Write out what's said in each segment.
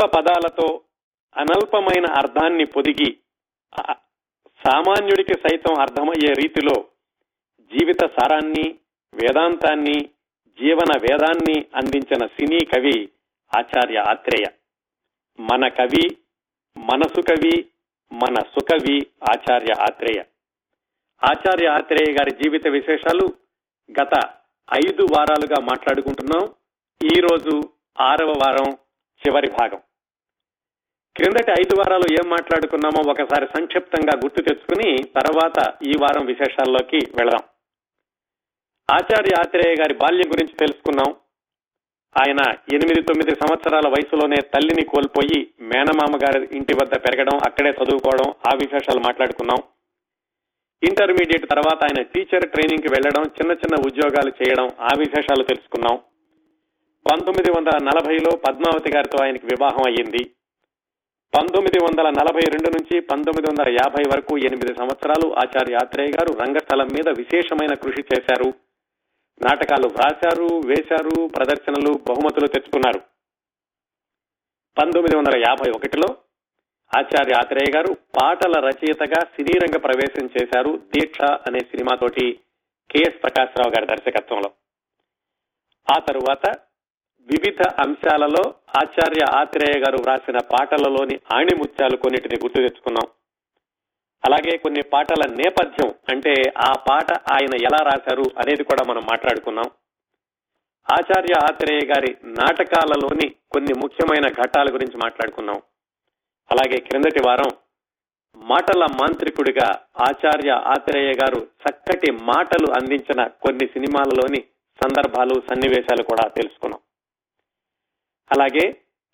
అల్ప పదాలతో అనల్పమైన అర్థాన్ని పొదిగి సామాన్యుడికి సైతం అర్థమయ్యే రీతిలో జీవిత సారాన్ని వేదాంతాన్ని జీవన వేదాన్ని అందించిన సినీ కవి ఆచార్య ఆత్రేయ. మన కవి మనసు కవి మన సుకవి ఆచార్య ఆత్రేయ. ఆచార్య ఆత్రేయ గారి జీవిత విశేషాలు గత ఐదు వారాలుగా మాట్లాడుకుంటున్నాం. ఈ రోజు ఆరవ వారం చివరి భాగం. క్రిందటి ఐదు వారాలు ఏం మాట్లాడుకున్నామో ఒకసారి సంక్షిప్తంగా గుర్తు తెచ్చుకుని తర్వాత ఈ వారం విశేషాల్లోకి వెళదాం. ఆచార్య ఆత్రేయ గారి బాల్యం గురించి తెలుసుకున్నాం. ఆయన ఎనిమిది తొమ్మిది సంవత్సరాల వయసులోనే తల్లిని కోల్పోయి మేనమామ గారి ఇంటి వద్ద పెరగడం అక్కడే చదువుకోవడం ఆ విశేషాలు మాట్లాడుకున్నాం. ఇంటర్మీడియట్ తర్వాత ఆయన టీచర్ ట్రైనింగ్కి వెళ్ళడం చిన్న చిన్న ఉద్యోగాలు చేయడం ఆ విశేషాలు తెలుసుకున్నాం. పంతొమ్మిది వందల నలభైలో పద్మావతి గారితో ఆయనకి వివాహం అయ్యింది. పంతొమ్మిది వందల నలభై రెండు నుంచి పంతొమ్మిది వందల యాభై వరకు ఎనిమిది సంవత్సరాలు ఆచార్య ఆత్రేయ గారు రంగస్థలం మీద విశేషమైన కృషి చేశారు. నాటకాలు వ్రాశారు వేశారు ప్రదర్శనలు బహుమతులు తెచ్చుకున్నారు. పంతొమ్మిది వందల యాభై ఒకటిలో ఆచార్య ఆత్రేయ గారు పాటల రచయితగా సినీ రంగ ప్రవేశం చేశారు దీక్ష అనే సినిమాతోటి కెఎస్ ప్రకాశ్రావు గారి దర్శకత్వంలో. ఆ తరువాత వివిధ అంశాలలో ఆచార్య ఆత్రేయ గారు వ్రాసిన పాటలలోని ఆణిముత్యాలు కొన్నిటిని గుర్తు తెచ్చుకున్నాం. అలాగే కొన్ని పాటల నేపథ్యం అంటే ఆ పాట ఆయన ఎలా రాశారు అనేది కూడా మనం మాట్లాడుకున్నాం. ఆచార్య ఆత్రేయ గారి నాటకాలలోని కొన్ని ముఖ్యమైన ఘట్టాల గురించి మాట్లాడుకున్నాం. అలాగే క్రిందటి వారం మాటల మాంత్రికుడిగా ఆచార్య ఆత్రేయ గారు చక్కటి మాటలు అందించిన కొన్ని సినిమాలలోని సందర్భాలు సన్నివేశాలు కూడా తెలుసుకున్నాం. అలాగే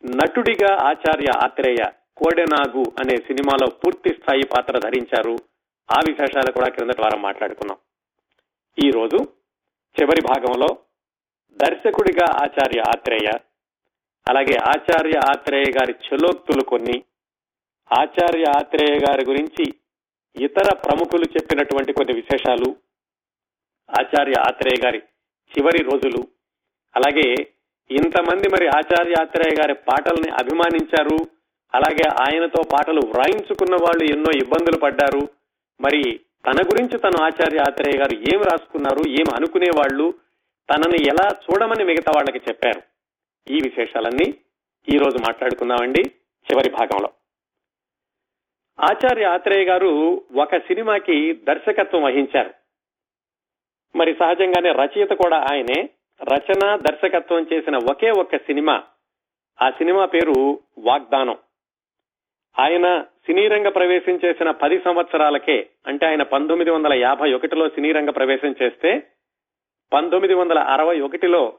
నటుడిగా ఆచార్య ఆత్రేయ కోడెనాగు అనే సినిమాలో పూర్తి స్థాయి పాత్ర ధరించారు. ఆ విశేషాలు కూడా క్రిందటి వారం మాట్లాడుకున్నాం. ఈ రోజు చివరి భాగంలో దర్శకుడిగా ఆచార్య ఆత్రేయ అలాగే ఆచార్య ఆత్రేయ గారి చలోక్తులు కొన్ని ఆచార్య ఆత్రేయ గారి గురించి ఇతర ప్రముఖులు చెప్పినటువంటి కొన్ని విశేషాలు ఆచార్య ఆత్రేయ గారి చివరి రోజులు అలాగే ఇంతమంది మరి ఆచార్య ఆత్రేయ గారి పాటల్ని అభిమానించారు. అలాగే ఆయనతో పాటలు వ్రాయించుకున్న వాళ్ళు ఎన్నో ఇబ్బందులు పడ్డారు. మరి తన గురించి తను ఆచార్య ఆత్రేయ గారు ఏం రాసుకున్నారు ఏం అనుకునేవాళ్ళు తనని ఎలా చూడమని మిగతా వాళ్ళకి చెప్పారు. ఈ విశేషాలన్నీ ఈ రోజు మాట్లాడుకుందామండి చివరి భాగంలో. ఆచార్య ఆత్రేయ గారు ఒక సినిమాకి దర్శకత్వం వహించారు. మరి సహజంగానే రచయిత కూడా ఆయనే. రచన దర్శకత్వం చేసిన ఒకే ఒక్క సినిమా. ఆ సినిమా పేరు వాగ్దానం. ఆయన సినీ రంగ ప్రవేశం చేసిన పది సంవత్సరాలకే అంటే ఆయన పంతొమ్మిది వందల యాభై ఒకటిలో సినీ రంగ ప్రవేశం చేస్తే పంతొమ్మిది వందల అరవై ఒకటిలో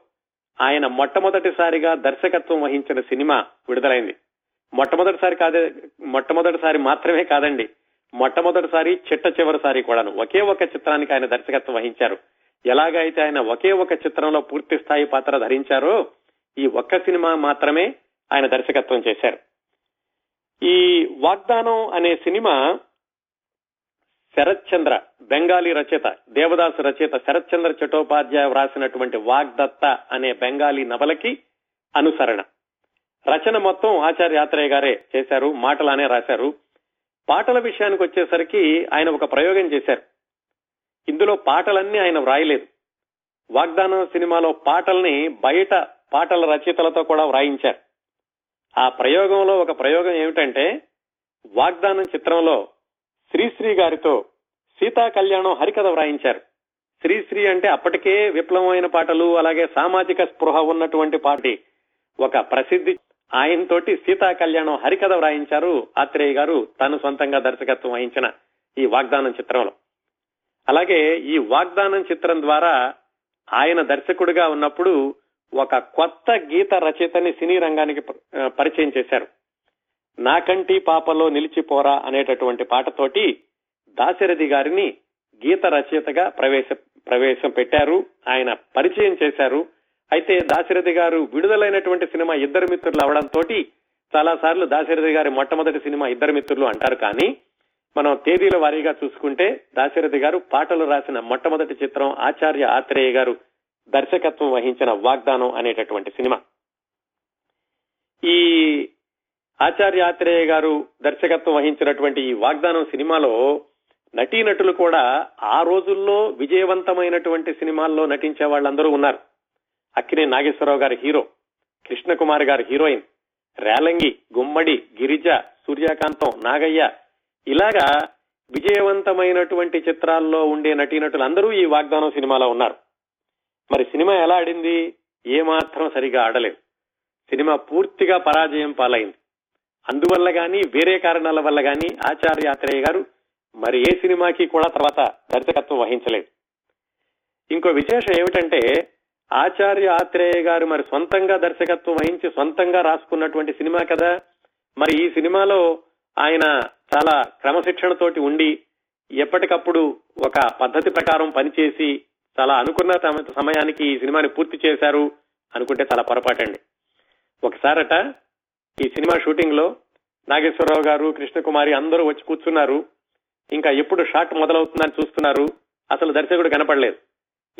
ఆయన మొట్టమొదటిసారిగా దర్శకత్వం వహించిన సినిమా విడుదలైంది. మొట్టమొదటిసారి కాదే మొట్టమొదటిసారి మాత్రమే కాదండి మొట్టమొదటిసారి చిట్ట చివరిసారి కూడాను. ఒకే ఒక చిత్రానికి ఆయన దర్శకత్వం వహించారు. ఎలాగైతే ఆయన ఒకే ఒక చిత్రంలో పూర్తి స్థాయి పాత్ర ధరించారో ఈ ఒక్క సినిమా మాత్రమే ఆయన దర్శకత్వం చేశారు. ఈ వాగ్దానం అనే సినిమా శరత్ చంద్ర బెంగాలీ రచయిత దేవదాసు రచయిత శరత్ చంద్ర చటోపాధ్యాయ వ్రాసినటువంటి వాగ్దత్త అనే బెంగాలీ నవలకి అనుసరణ. రచన మొత్తం ఆచార్య యాత్రయ్య గారే చేశారు మాటలానే రాశారు. పాటల విషయానికి వచ్చేసరికి ఆయన ఒక ప్రయోగం చేశారు. ఇందులో పాటలన్నీ ఆయన వ్రాయలేదు. వాగ్దానం సినిమాలో పాటల్ని బయట పాటల రచయితలతో కూడా వ్రాయించారు. ఆ ప్రయోగంలో ఒక ప్రయోగం ఏమిటంటే వాగ్దానం చిత్రంలో శ్రీశ్రీ గారితో సీతా కళ్యాణం హరికథ వ్రాయించారు. శ్రీశ్రీ అంటే అప్పటికే విప్లవమైన పాటలు అలాగే సామాజిక స్పృహ ఉన్నటువంటి పాటి ఒక ప్రసిద్ధి ఆయనతోటి సీతా కళ్యాణం హరికథ వ్రాయించారు. ఆత్రేయ గారు తను సొంతంగా దర్శకత్వం వహించిన ఈ వాగ్దానం చిత్రంలో. అలాగే ఈ వాగ్దానం చిత్రం ద్వారా ఆయన దర్శకుడిగా ఉన్నప్పుడు ఒక కొత్త గీత రచయితని సినీ రంగానికి పరిచయం చేశారు. నాకంటి పాపలో నిలిచిపోరా అనేటటువంటి పాటతోటి దాశరథి గారిని గీత రచయితగా ప్రవేశ ప్రవేశం పెట్టారు. ఆయన పరిచయం చేశారు. అయితే దాశరథి గారు విడుదలైనటువంటి సినిమా ఇద్దరు మిత్రులు అవడంతో చాలా సార్లు దాశరథి గారి మొట్టమొదటి సినిమా ఇద్దరు మిత్రులు అంటారు కానీ మనం తేదీల వారీగా చూసుకుంటే దాశరథి గారు పాటలు రాసిన మొట్టమొదటి చిత్రం ఆచార్య ఆత్రేయ గారు దర్శకత్వం వహించిన వాగ్దానం అనేటటువంటి సినిమా. ఈ ఆచార్య ఆత్రేయ గారు దర్శకత్వం వహించినటువంటి ఈ వాగ్దానం సినిమాలో నటీనటులు కూడా ఆ రోజుల్లో విజయవంతమైనటువంటి సినిమాల్లో నటించే వాళ్ళందరూ ఉన్నారు. అక్కినే నాగేశ్వరరావు గారి హీరో కృష్ణకుమార్ గారి హీరోయిన్ రేలంగి గుమ్మడి గిరిజ సూర్యకాంతం నాగయ్య ఇలాగా విజయవంతమైనటువంటి చిత్రాల్లో ఉండే నటీనటులందరూ ఈ వాగ్దానం సినిమాలో ఉన్నారు. మరి సినిమా ఎలా ఆడింది? ఏమాత్రం సరిగా ఆడలేదు. సినిమా పూర్తిగా పరాజయం పాలైంది. అందువల్ల గాని వేరే కారణాల వల్ల గాని ఆచార్య ఆత్రేయ గారు మరి ఏ సినిమాకి కూడా తర్వాత దర్శకత్వం వహించలేదు. ఇంకో విశేషం ఏమిటంటే ఆచార్య ఆత్రేయ గారు మరి సొంతంగా దర్శకత్వం వహించి సొంతంగా రాసుకున్నటువంటి సినిమా కదా. మరి ఈ సినిమాలో ఆయన చాలా క్రమశిక్షణతోటి ఉండి ఎప్పటికప్పుడు ఒక పద్ధతి ప్రకారం పనిచేసి చాలా అనుకున్న సమయానికి ఈ సినిమాని పూర్తి చేశారు అనుకుంటే చాలా పొరపాటండి. ఒకసారట ఈ సినిమా షూటింగ్లో నాగేశ్వరరావు గారు కృష్ణకుమారి అందరూ వచ్చి కూర్చున్నారు. ఇంకా ఎప్పుడు షాట్ మొదలవుతుందని చూస్తున్నారు. అసలు దర్శకుడు కనపడలేదు.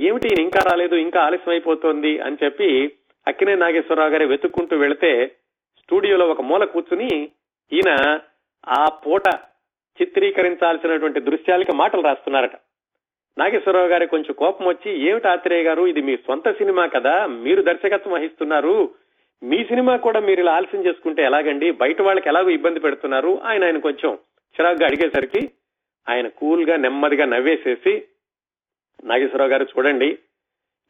ఏమిటి ఇంకా రాలేదు ఇంకా ఆలస్యం అయిపోతోంది అని చెప్పి అక్కినే నాగేశ్వరరావు గారి వెతుక్కుంటూ వెళితే స్టూడియోలో ఒక మూల కూర్చుని ఈయన ఆ పూట చిత్రీకరించాల్సినటువంటి దృశ్యాలకి మాటలు రాస్తున్నారట. నాగేశ్వరరావు గారికి కొంచెం కోపం వచ్చి ఏమిటి ఆత్రేయ గారు ఇది మీ సొంత సినిమా కదా మీరు దర్శకత్వం వహిస్తున్నారు. మీ సినిమా కూడా మీరు ఇలా ఆలస్యం చేసుకుంటే ఎలాగండి? బయట వాళ్ళకి ఎలాగో ఇబ్బంది పెడుతున్నారు? ఆయన ఆయన కొంచెం చిరాగ్గా అడిగేసరికి ఆయన కూల్గా నెమ్మదిగా నవ్వేసేసి నాగేశ్వరరావు గారు చూడండి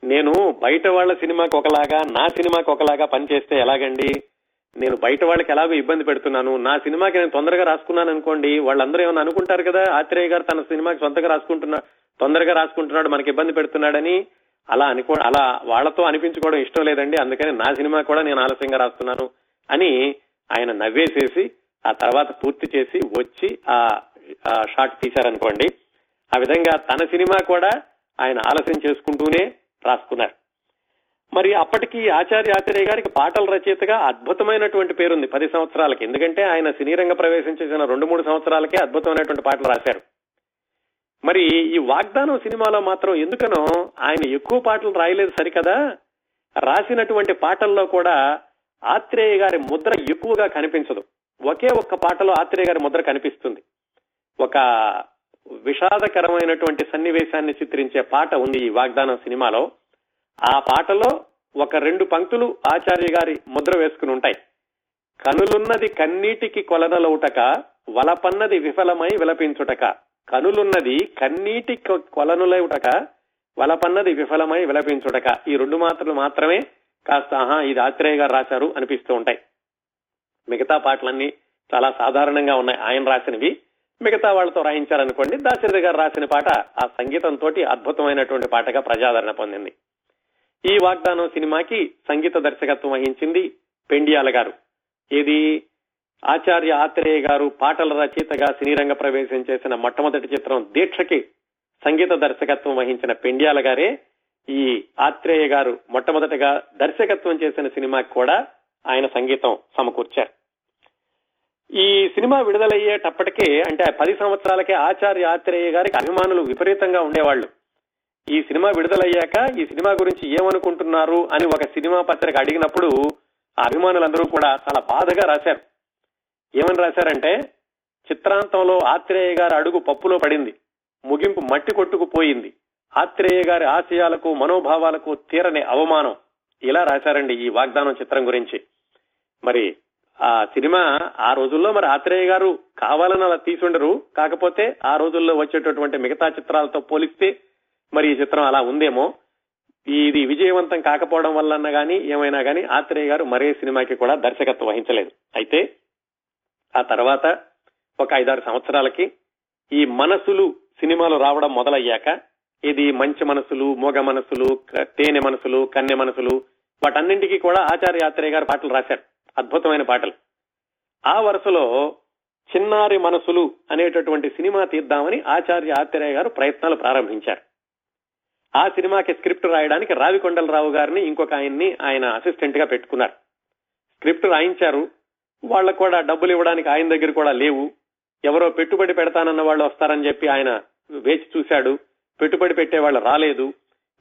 నేను బయట వాళ్ళ సినిమాకి ఒకలాగా నా సినిమాకి ఒకలాగా పనిచేస్తే ఎలాగండి? నేను బయట వాళ్ళకి ఎలాగో ఇబ్బంది పెడుతున్నాను. నా సినిమాకి నేను తొందరగా రాసుకున్నాను అనుకోండి వాళ్ళందరూ ఏమైనా అనుకుంటారు కదా ఆత్రేయ గారు తన సినిమాకి సొంతగా రాసుకుంటున్నా తొందరగా రాసుకుంటున్నాడు మనకి ఇబ్బంది పెడుతున్నాడని. అలా అనుకో అలా వాళ్ళతో అనిపించుకోవడం ఇష్టం లేదండి. అందుకని నా సినిమా కూడా నేను ఆలస్యంగా రాస్తున్నాను అని ఆయన నవ్వేసేసి ఆ తర్వాత పూర్తి చేసి వచ్చి ఆ ఆ షాట్ తీశారనుకోండి. ఆ విధంగా తన సినిమా కూడా ఆయన ఆలస్యం చేసుకుంటూనే రాసుకున్నారు. మరి అప్పటికి ఆచార్య ఆచార్య గారికి పాటల రచయితగా అద్భుతమైనటువంటి పేరుంది పది సంవత్సరాలకి. ఎందుకంటే ఆయన సినీ రంగ ప్రవేశం చేసిన రెండు మూడు సంవత్సరాలకే అద్భుతమైనటువంటి పాటలు రాశారు. మరి ఈ వాగ్దానం సినిమాలో మాత్రం ఎందుకనో ఆయన ఎక్కువ పాటలు రాయలేదు సరికదా? రాసినటువంటి పాటల్లో కూడా ఆత్రేయ గారి ముద్ర ఎక్కువగా కనిపించదు. ఒకే ఒక్క పాటలో ఆత్రేయ గారి ముద్ర కనిపిస్తుంది. ఒక విషాదకరమైనటువంటి సన్నివేశాన్ని చిత్రించే పాట ఉంది ఈ వాగ్దానం సినిమాలో. ఆ పాటలో ఒక రెండు పంక్తులు ఆచార్య గారి ముద్ర వేసుకుని ఉంటాయి. కనులున్నది కన్నీటికి కొలనలవుటక వలపన్నది విఫలమై విలపించుటక. కనులున్నది కన్నీటి కొ- కొలనులవుటక వలపన్నది విఫలమై విలపించుటక. ఈ రెండు మాత్రలు మాత్రమే కాస్త ఆహా ఇది ఆత్రేయ గారు రాశారు అనిపిస్తూ ఉంటాయి. మిగతా పాటలన్నీ చాలా సాధారణంగా ఉన్నాయి. ఆయన రాసినవి మిగతా వాళ్ళతో రాయించారనుకోండి దాశరథి గారు రాసిన పాట ఆ సంగీతంతో అద్భుతమైనటువంటి పాటగా ప్రజాదరణ పొందింది. ఈ వాగ్దానం సినిమాకి సంగీత దర్శకత్వం వహించింది పెండియాల గారు. ఇది ఆచార్య ఆత్రేయ గారు పాటల రచయితగా సినీరంగ ప్రవేశం చేసిన మొట్టమొదటి చిత్రం దీక్షకి సంగీత దర్శకత్వం వహించిన పెండియాల గారే ఈ ఆత్రేయ గారు మొట్టమొదటిగా దర్శకత్వం చేసిన సినిమాకి కూడా ఆయన సంగీతం సమకూర్చారు. ఈ సినిమా విడుదలయ్యేటప్పటికే అంటే పది సంవత్సరాలకే ఆచార్య ఆత్రేయ గారికి అభిమానులు విపరీతంగా ఉండేవాళ్ళు. ఈ సినిమా విడుదలయ్యాక ఈ సినిమా గురించి ఏమనుకుంటున్నారు అని ఒక సినిమా పత్రిక అడిగినప్పుడు ఆ అభిమానులందరూ కూడా చాలా బాధగా రాశారు. ఏమని రాశారంటే చిత్రాంతంలో ఆత్రేయ గారి అడుగు పప్పులో పడింది ముగింపు మట్టి కొట్టుకుపోయింది ఆత్రేయ గారి ఆశయాలకు మనోభావాలకు తీరని అవమానం. ఇలా రాశారండి ఈ వాగ్దానం చిత్రం గురించి. మరి ఆ సినిమా ఆ రోజుల్లో మరి ఆత్రేయ గారు కావాలని అలా తీసుండరు కాకపోతే ఆ రోజుల్లో వచ్చేటటువంటి మిగతా చిత్రాలతో పోలిస్తే మరి ఈ చిత్రం అలా ఉందేమో? ఇది విజయవంతం కాకపోవడం వల్ల కానీ ఏమైనా కానీ ఆత్రేయ గారు మరే సినిమాకి కూడా దర్శకత్వం వహించలేదు. అయితే ఆ తర్వాత ఒక ఐదారు సంవత్సరాలకి ఈ మనసులు సినిమాలు రావడం మొదలయ్యాక ఇది మంచి మనసులు మోగ మనసులు తేనె మనసులు కన్నె మనసులు వాటన్నింటికి కూడా ఆచార్య ఆత్రేయ గారు పాటలు రాశారు. అద్భుతమైన పాటలు. ఆ వరుసలో చిన్నారి మనసులు అనేటటువంటి సినిమా తీద్దామని ఆచార్య ఆత్రేయ గారు ప్రయత్నాలు ప్రారంభించారు. ఆ సినిమాకి స్క్రిప్ట్ రాయడానికి రావికొండలరావు గారిని ఇంకొక ఆయన్ని ఆయన అసిస్టెంట్గా పెట్టుకున్నారు. స్క్రిప్ట్ రాయించారు. వాళ్ళకు కూడా డబ్బులు ఇవ్వడానికి ఆయన దగ్గర కూడా లేవు. ఎవరో పెట్టుబడి పెడతానన్న వాళ్ళు వస్తారని చెప్పి ఆయన వేచి చూశాడు. పెట్టుబడి పెట్టే వాళ్ళు రాలేదు.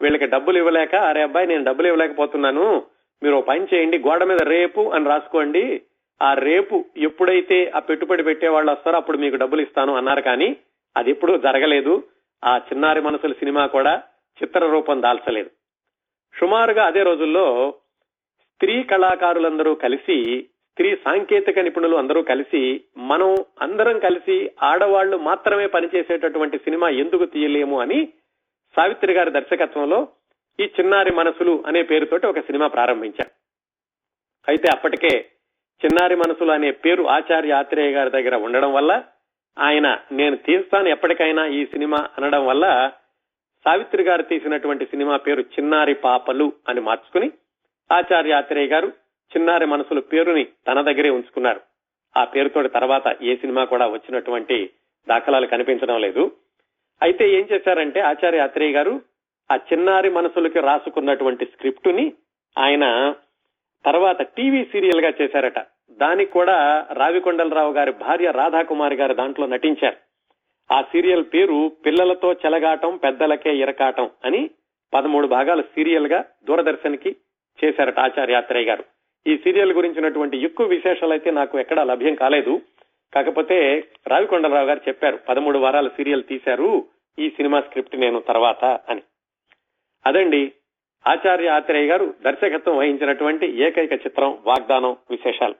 వీళ్ళకి డబ్బులు ఇవ్వలేక అరే అబ్బాయి నేను డబ్బులు ఇవ్వలేకపోతున్నాను. మీరు పని చేయండి. గోడ మీద రేపు అని రాసుకోండి. ఆ రేపు ఎప్పుడైతే ఆ పెట్టుబడి పెట్టే వాళ్ళు వస్తారో అప్పుడు మీకు డబ్బులు ఇస్తాను అన్నారు కానీ అది ఎప్పుడూ జరగలేదు. ఆ చిన్నారి మనసుల సినిమా కూడా చిత్ర రూపం దాల్చలేదు. సుమారుగా అదే రోజుల్లో స్త్రీ కళాకారులందరూ కలిసి స్త్రీ సాంకేతిక నిపుణులు అందరూ కలిసి మనం అందరం కలిసి ఆడవాళ్ళు మాత్రమే పనిచేసేటటువంటి సినిమా ఎందుకు తీయలేము అని సావిత్రి గారి దర్శకత్వంలో ఈ చిన్నారి మనసులు అనే పేరుతోటి ఒక సినిమా ప్రారంభించారు. అయితే అప్పటికే చిన్నారి మనసులు అనే పేరు ఆచార్య ఆత్రేయ గారి దగ్గర ఉండడం వల్ల ఆయన నేను తీస్తాను ఎప్పటికైనా ఈ సినిమా అనడం వల్ల సావిత్రి గారు తీసినటువంటి సినిమా పేరు చిన్నారి పాపలు అని మార్చుకుని ఆచార్య ఆత్రేయ గారు చిన్నారి మనసుల పేరుని తన దగ్గరే ఉంచుకున్నారు. ఆ పేరుతోటి తర్వాత ఏ సినిమా కూడా వచ్చినటువంటి దాఖలాలు కనిపించడం లేదు. అయితే ఏం చేశారంటే ఆచార్య ఆత్రేయ గారు ఆ చిన్నారి మనసులకి రాసుకున్నటువంటి స్క్రిప్ట్ని ఆయన తర్వాత టీవీ సీరియల్గా చేశారట. దానికి కూడా రావికొండలరావు గారి భార్య రాధాకుమారి గారు దాంట్లో నటించారు. ఆ సీరియల్ పేరు పిల్లలతో చెలగాటం పెద్దలకే ఇరకాటం అని పదమూడు భాగాలు సీరియల్గా దూరదర్శన్కి చేశారట ఆచార్య గారు. ఈ సీరియల్ గురించినటువంటి ఎక్కువ విశేషాలు అయితే నాకు ఎక్కడా లభ్యం కాలేదు. కాకపోతే రావికొండరావు గారు చెప్పారు పదమూడు వారాల సీరియల్ తీశారు ఈ సినిమా స్క్రిప్ట్ నేను తర్వాత అని. అదండి ఆచార్య ఆత్రేయ గారు దర్శకత్వం వహించినటువంటి ఏకైక చిత్రం వాగ్దానం విశేషాలు.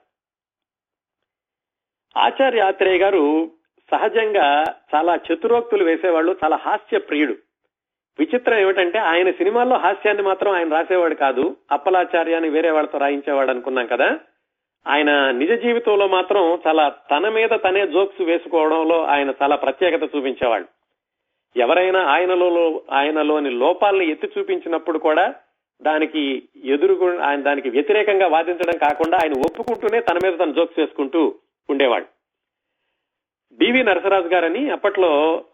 ఆచార్య ఆత్రేయ గారు సహజంగా చాలా చతురోక్తులు వేసేవాళ్ళు చాలా హాస్య ప్రియుడు విచిత్రం ఏమిటంటే ఆయన సినిమాల్లో హాస్యాన్ని మాత్రం ఆయన రాసేవాడు కాదు అప్పలాచార్యాన్ని వేరే వాళ్ళతో రాయించేవాడు అనుకున్నాం కదా. ఆయన నిజ జీవితంలో మాత్రం చాలా తన మీద తనే జోక్స్ వేసుకోవడంలో ఆయన చాలా ప్రత్యేకత చూపించేవాళ్ళు. ఎవరైనా ఆయనలో ఆయనలోని లోపాలను ఎత్తి చూపించినప్పుడు కూడా దానికి ఎదురు ఆయన దానికి వ్యతిరేకంగా వాదించడం కాకుండా ఆయన ఒప్పుకుంటూనే తన మీద తన జోక్స్ వేసుకుంటూ ఉండేవాడు. డివి నరసరాజు గారని అప్పట్లో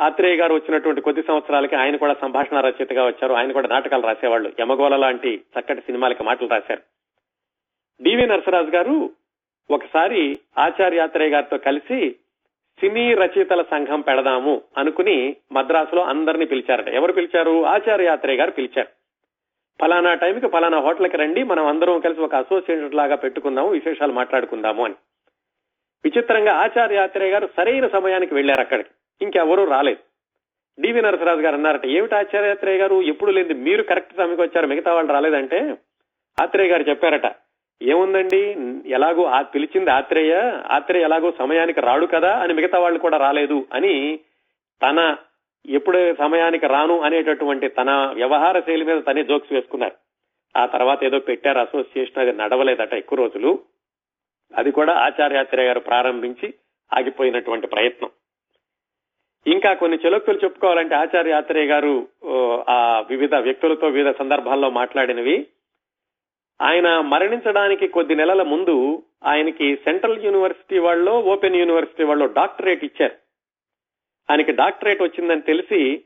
ఆత్రేయ గారు వచ్చినటువంటి కొద్ది సంవత్సరాలకి ఆయన కూడా సంభాషణ రచయితగా వచ్చారు. ఆయన కూడా నాటకాలు రాసేవాళ్ళు. యమగోళ లాంటి చక్కటి సినిమాలకి మాటలు రాశారు. డివి నరసరాజు గారు ఒకసారి ఆచార్య ఆత్రేయ గారితో కలిసి సినీ రచయితల సంఘం పెడదాము అనుకుని మద్రాసులో అందరినీ పిలిచారట. ఎవరు పిలిచారు? ఆచార్య ఆత్రేయ గారు పిలిచారు. ఫలానా టైంకి ఫలానా హోటల్కి రండి మనం అందరం కలిసి ఒక అసోసియేషన్ లాగా పెట్టుకుందాము విశేషాలు మాట్లాడుకుందాము అని. విచిత్రంగా ఆచార్య ఆత్రేయ గారు సరైన సమయానికి వెళ్ళారు అక్కడికి. ఇంకెవరూ రాలేదు. డివి నరసరాజు గారు అన్నారట ఏమిటి ఆచార్య ఆత్రేయ గారు? ఎప్పుడు లేదు మీరు కరెక్ట్ సమయానికి వచ్చారు మిగతా వాళ్ళు రాలేదంటే? ఆత్రేయ గారు చెప్పారట ఏముందండి? ఎలాగో ఆ పిలిచింది ఆత్రేయ ఆత్రేయ ఎలాగో సమయానికి రాడు కదా అని మిగతా వాళ్ళు కూడా రాలేదు అని తన ఎప్పుడు సమయానికి రాను అనేటటువంటి తన వ్యవహార శైలి మీద తనే జోక్స్ వేసుకున్నారు. ఆ తర్వాత ఏదో పెట్టారు అసోసియేషన్ అది నడవలేదట ఎక్కువ రోజులు. అది కూడా ఆచార్యాత్రేయ గారు ప్రారంభించి ఆగిపోయినటువంటి ప్రయత్నం. ఇంకా కొన్ని చెలొక్కులు చెప్పుకోవాలంటే ఆచార్య ఆత్రేయ గారు ఆ వివిధ వ్యక్తులతో వివిధ సందర్భాల్లో మాట్లాడినవి. ఆయన మరణించడానికి కొద్ది నెలల ముందు ఆయనకి సెంట్రల్ యూనివర్సిటీ వాళ్ళు ఓపెన్ యూనివర్సిటీ వాళ్ళు డాక్టరేట్ ఇచ్చారు. ఆయనకి డాక్టరేట్ వచ్చిందని తెలిసి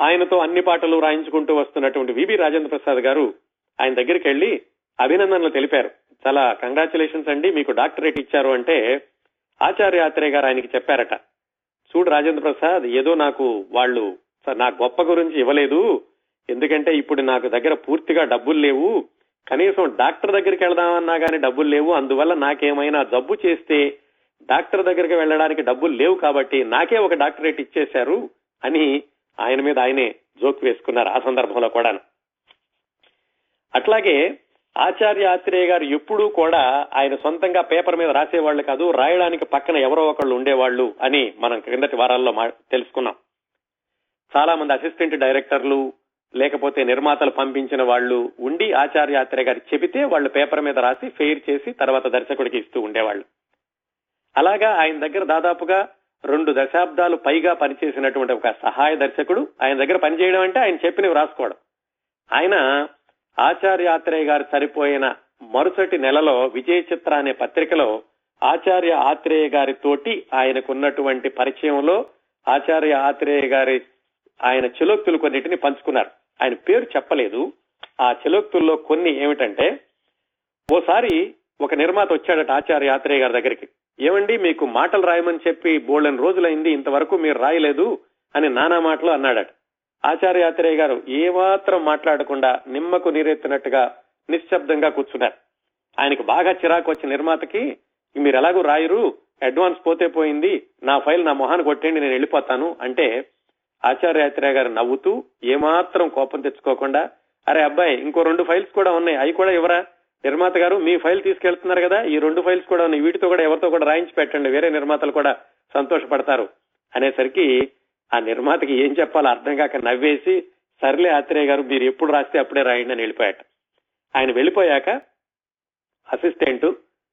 ఆయనతో అన్ని పాటలు రాయించుకుంటూ వస్తున్నటువంటి విబి రాజేంద్ర ప్రసాద్ గారు ఆయన దగ్గరికి వెళ్ళి అభినందనలు తెలిపారు. చాలా కంగ్రాచులేషన్స్ అండి. మీకు డాక్టరేట్ ఇచ్చారు అంటే ఆచార్య ఆత్రేయ గారు ఆయనకి చెప్పారట. చూడు రాజేంద్ర ప్రసాద్ ఏదో నాకు వాళ్ళు "సార్, నా గొప్ప గురించి ఇవ్వలేదు. ఎందుకంటే ఇప్పుడు నాకు దగ్గర పూర్తిగా డబ్బులు లేవు. కనీసం డాక్టర్ దగ్గరికి వెళ్దామన్నా కానీ డబ్బులు లేవు. అందువల్ల నాకేమైనా జబ్బు చేస్తే డాక్టర్ దగ్గరికి వెళ్ళడానికి డబ్బులు లేవు కాబట్టి నాకే ఒక డాక్టరేట్ ఇచ్చేశారు అని ఆయన మీద ఆయనే జోక్ వేసుకున్నారు ఆ సందర్భంలో కూడా అట్లాగే ఆచార్య ఆత్రేయ గారు ఎప్పుడూ కూడా ఆయన సొంతంగా పేపర్ మీద రాసేవాళ్ళు కాదు రాయడానికి పక్కన ఎవరో ఒకళ్ళు ఉండేవాళ్ళు అని మనం క్రిందటి వారాల్లో మా- తెలుసుకున్నాం. చాలా మంది అసిస్టెంట్ డైరెక్టర్లు లేకపోతే నిర్మాతలు పంపించిన వాళ్ళు ఉండి ఆచార్య ఆత్రేయ గారు చెబితే వాళ్ళు పేపర్ మీద రాసి ఫెయిర్ చేసి తర్వాత దర్శకుడికి ఇస్తూ ఉండేవాళ్ళు. అలాగా ఆయన దగ్గర దాదాపుగా రెండు దశాబ్దాలు పైగా పనిచేసినటువంటి ఒక సహాయ దర్శకుడు. ఆయన దగ్గర పనిచేయడం అంటే ఆయన చెప్పినవి రాసుకోవడం. ఆయన ఆచార్య ఆత్రేయ గారు సరిపోయిన మరుసటి నెలలో విజయ చిత్ర అనే పత్రికలో ఆచార్య ఆత్రేయ గారి తోటి ఆయనకున్నటువంటి పరిచయంలో ఆచార్య ఆత్రేయ గారి ఆయన చిలోక్తులు కొన్నిటిని పంచుకున్నారు. ఆయన పేరు చెప్పలేదు. ఆ చిలోక్తుల్లో కొన్ని ఏమిటంటే ఓసారి ఒక నిర్మాత వచ్చాడట ఆచార్య ఆత్రేయ గారి దగ్గరికి. ఏమండి మీకు మాటలు రాయమని చెప్పి బోళ్ళని రోజులైంది ఇంతవరకు మీరు రాయలేదు అని నానా మాటలు అన్నాడట. ఆచార్య ఆత్రేయ గారు ఏమాత్రం మాట్లాడకుండా నిమ్మకు నీరెత్తినట్టుగా నిశ్శబ్దంగా కూర్చున్నారు. ఆయనకు బాగా చిరాకు వచ్చిన నిర్మాతకి మీరు ఎలాగూ రాయరు అడ్వాన్స్ పోతే పోయింది నా ఫైల్ నా మొహాన్ని కొట్టండి నేను వెళ్ళిపోతాను. అంటే ఆచార్యాత్రేయ గారు నవ్వుతూ ఏమాత్రం కోపం తెచ్చుకోకుండా అరే అబ్బాయి ఇంకో రెండు ఫైల్స్ కూడా ఉన్నాయి అవి కూడా ఇవ్వరా? నిర్మాత గారు మీ ఫైల్ తీసుకెళ్తున్నారు కదా ఈ రెండు ఫైల్స్ కూడా ఉన్నాయి వీటితో కూడా ఎవరితో కూడా రాయించి పెట్టండి వేరే నిర్మాతలు కూడా సంతోషపడతారు. అనేసరికి ఆ నిర్మాతకి ఏం చెప్పాలో అర్థం కాక నవ్వేసి సర్లే ఆత్రేయ గారు మీరు ఎప్పుడు రాస్తే అప్పుడే రాయండి అని వెళ్ళిపోయాట. ఆయన వెళ్ళిపోయాక అసిస్టెంట్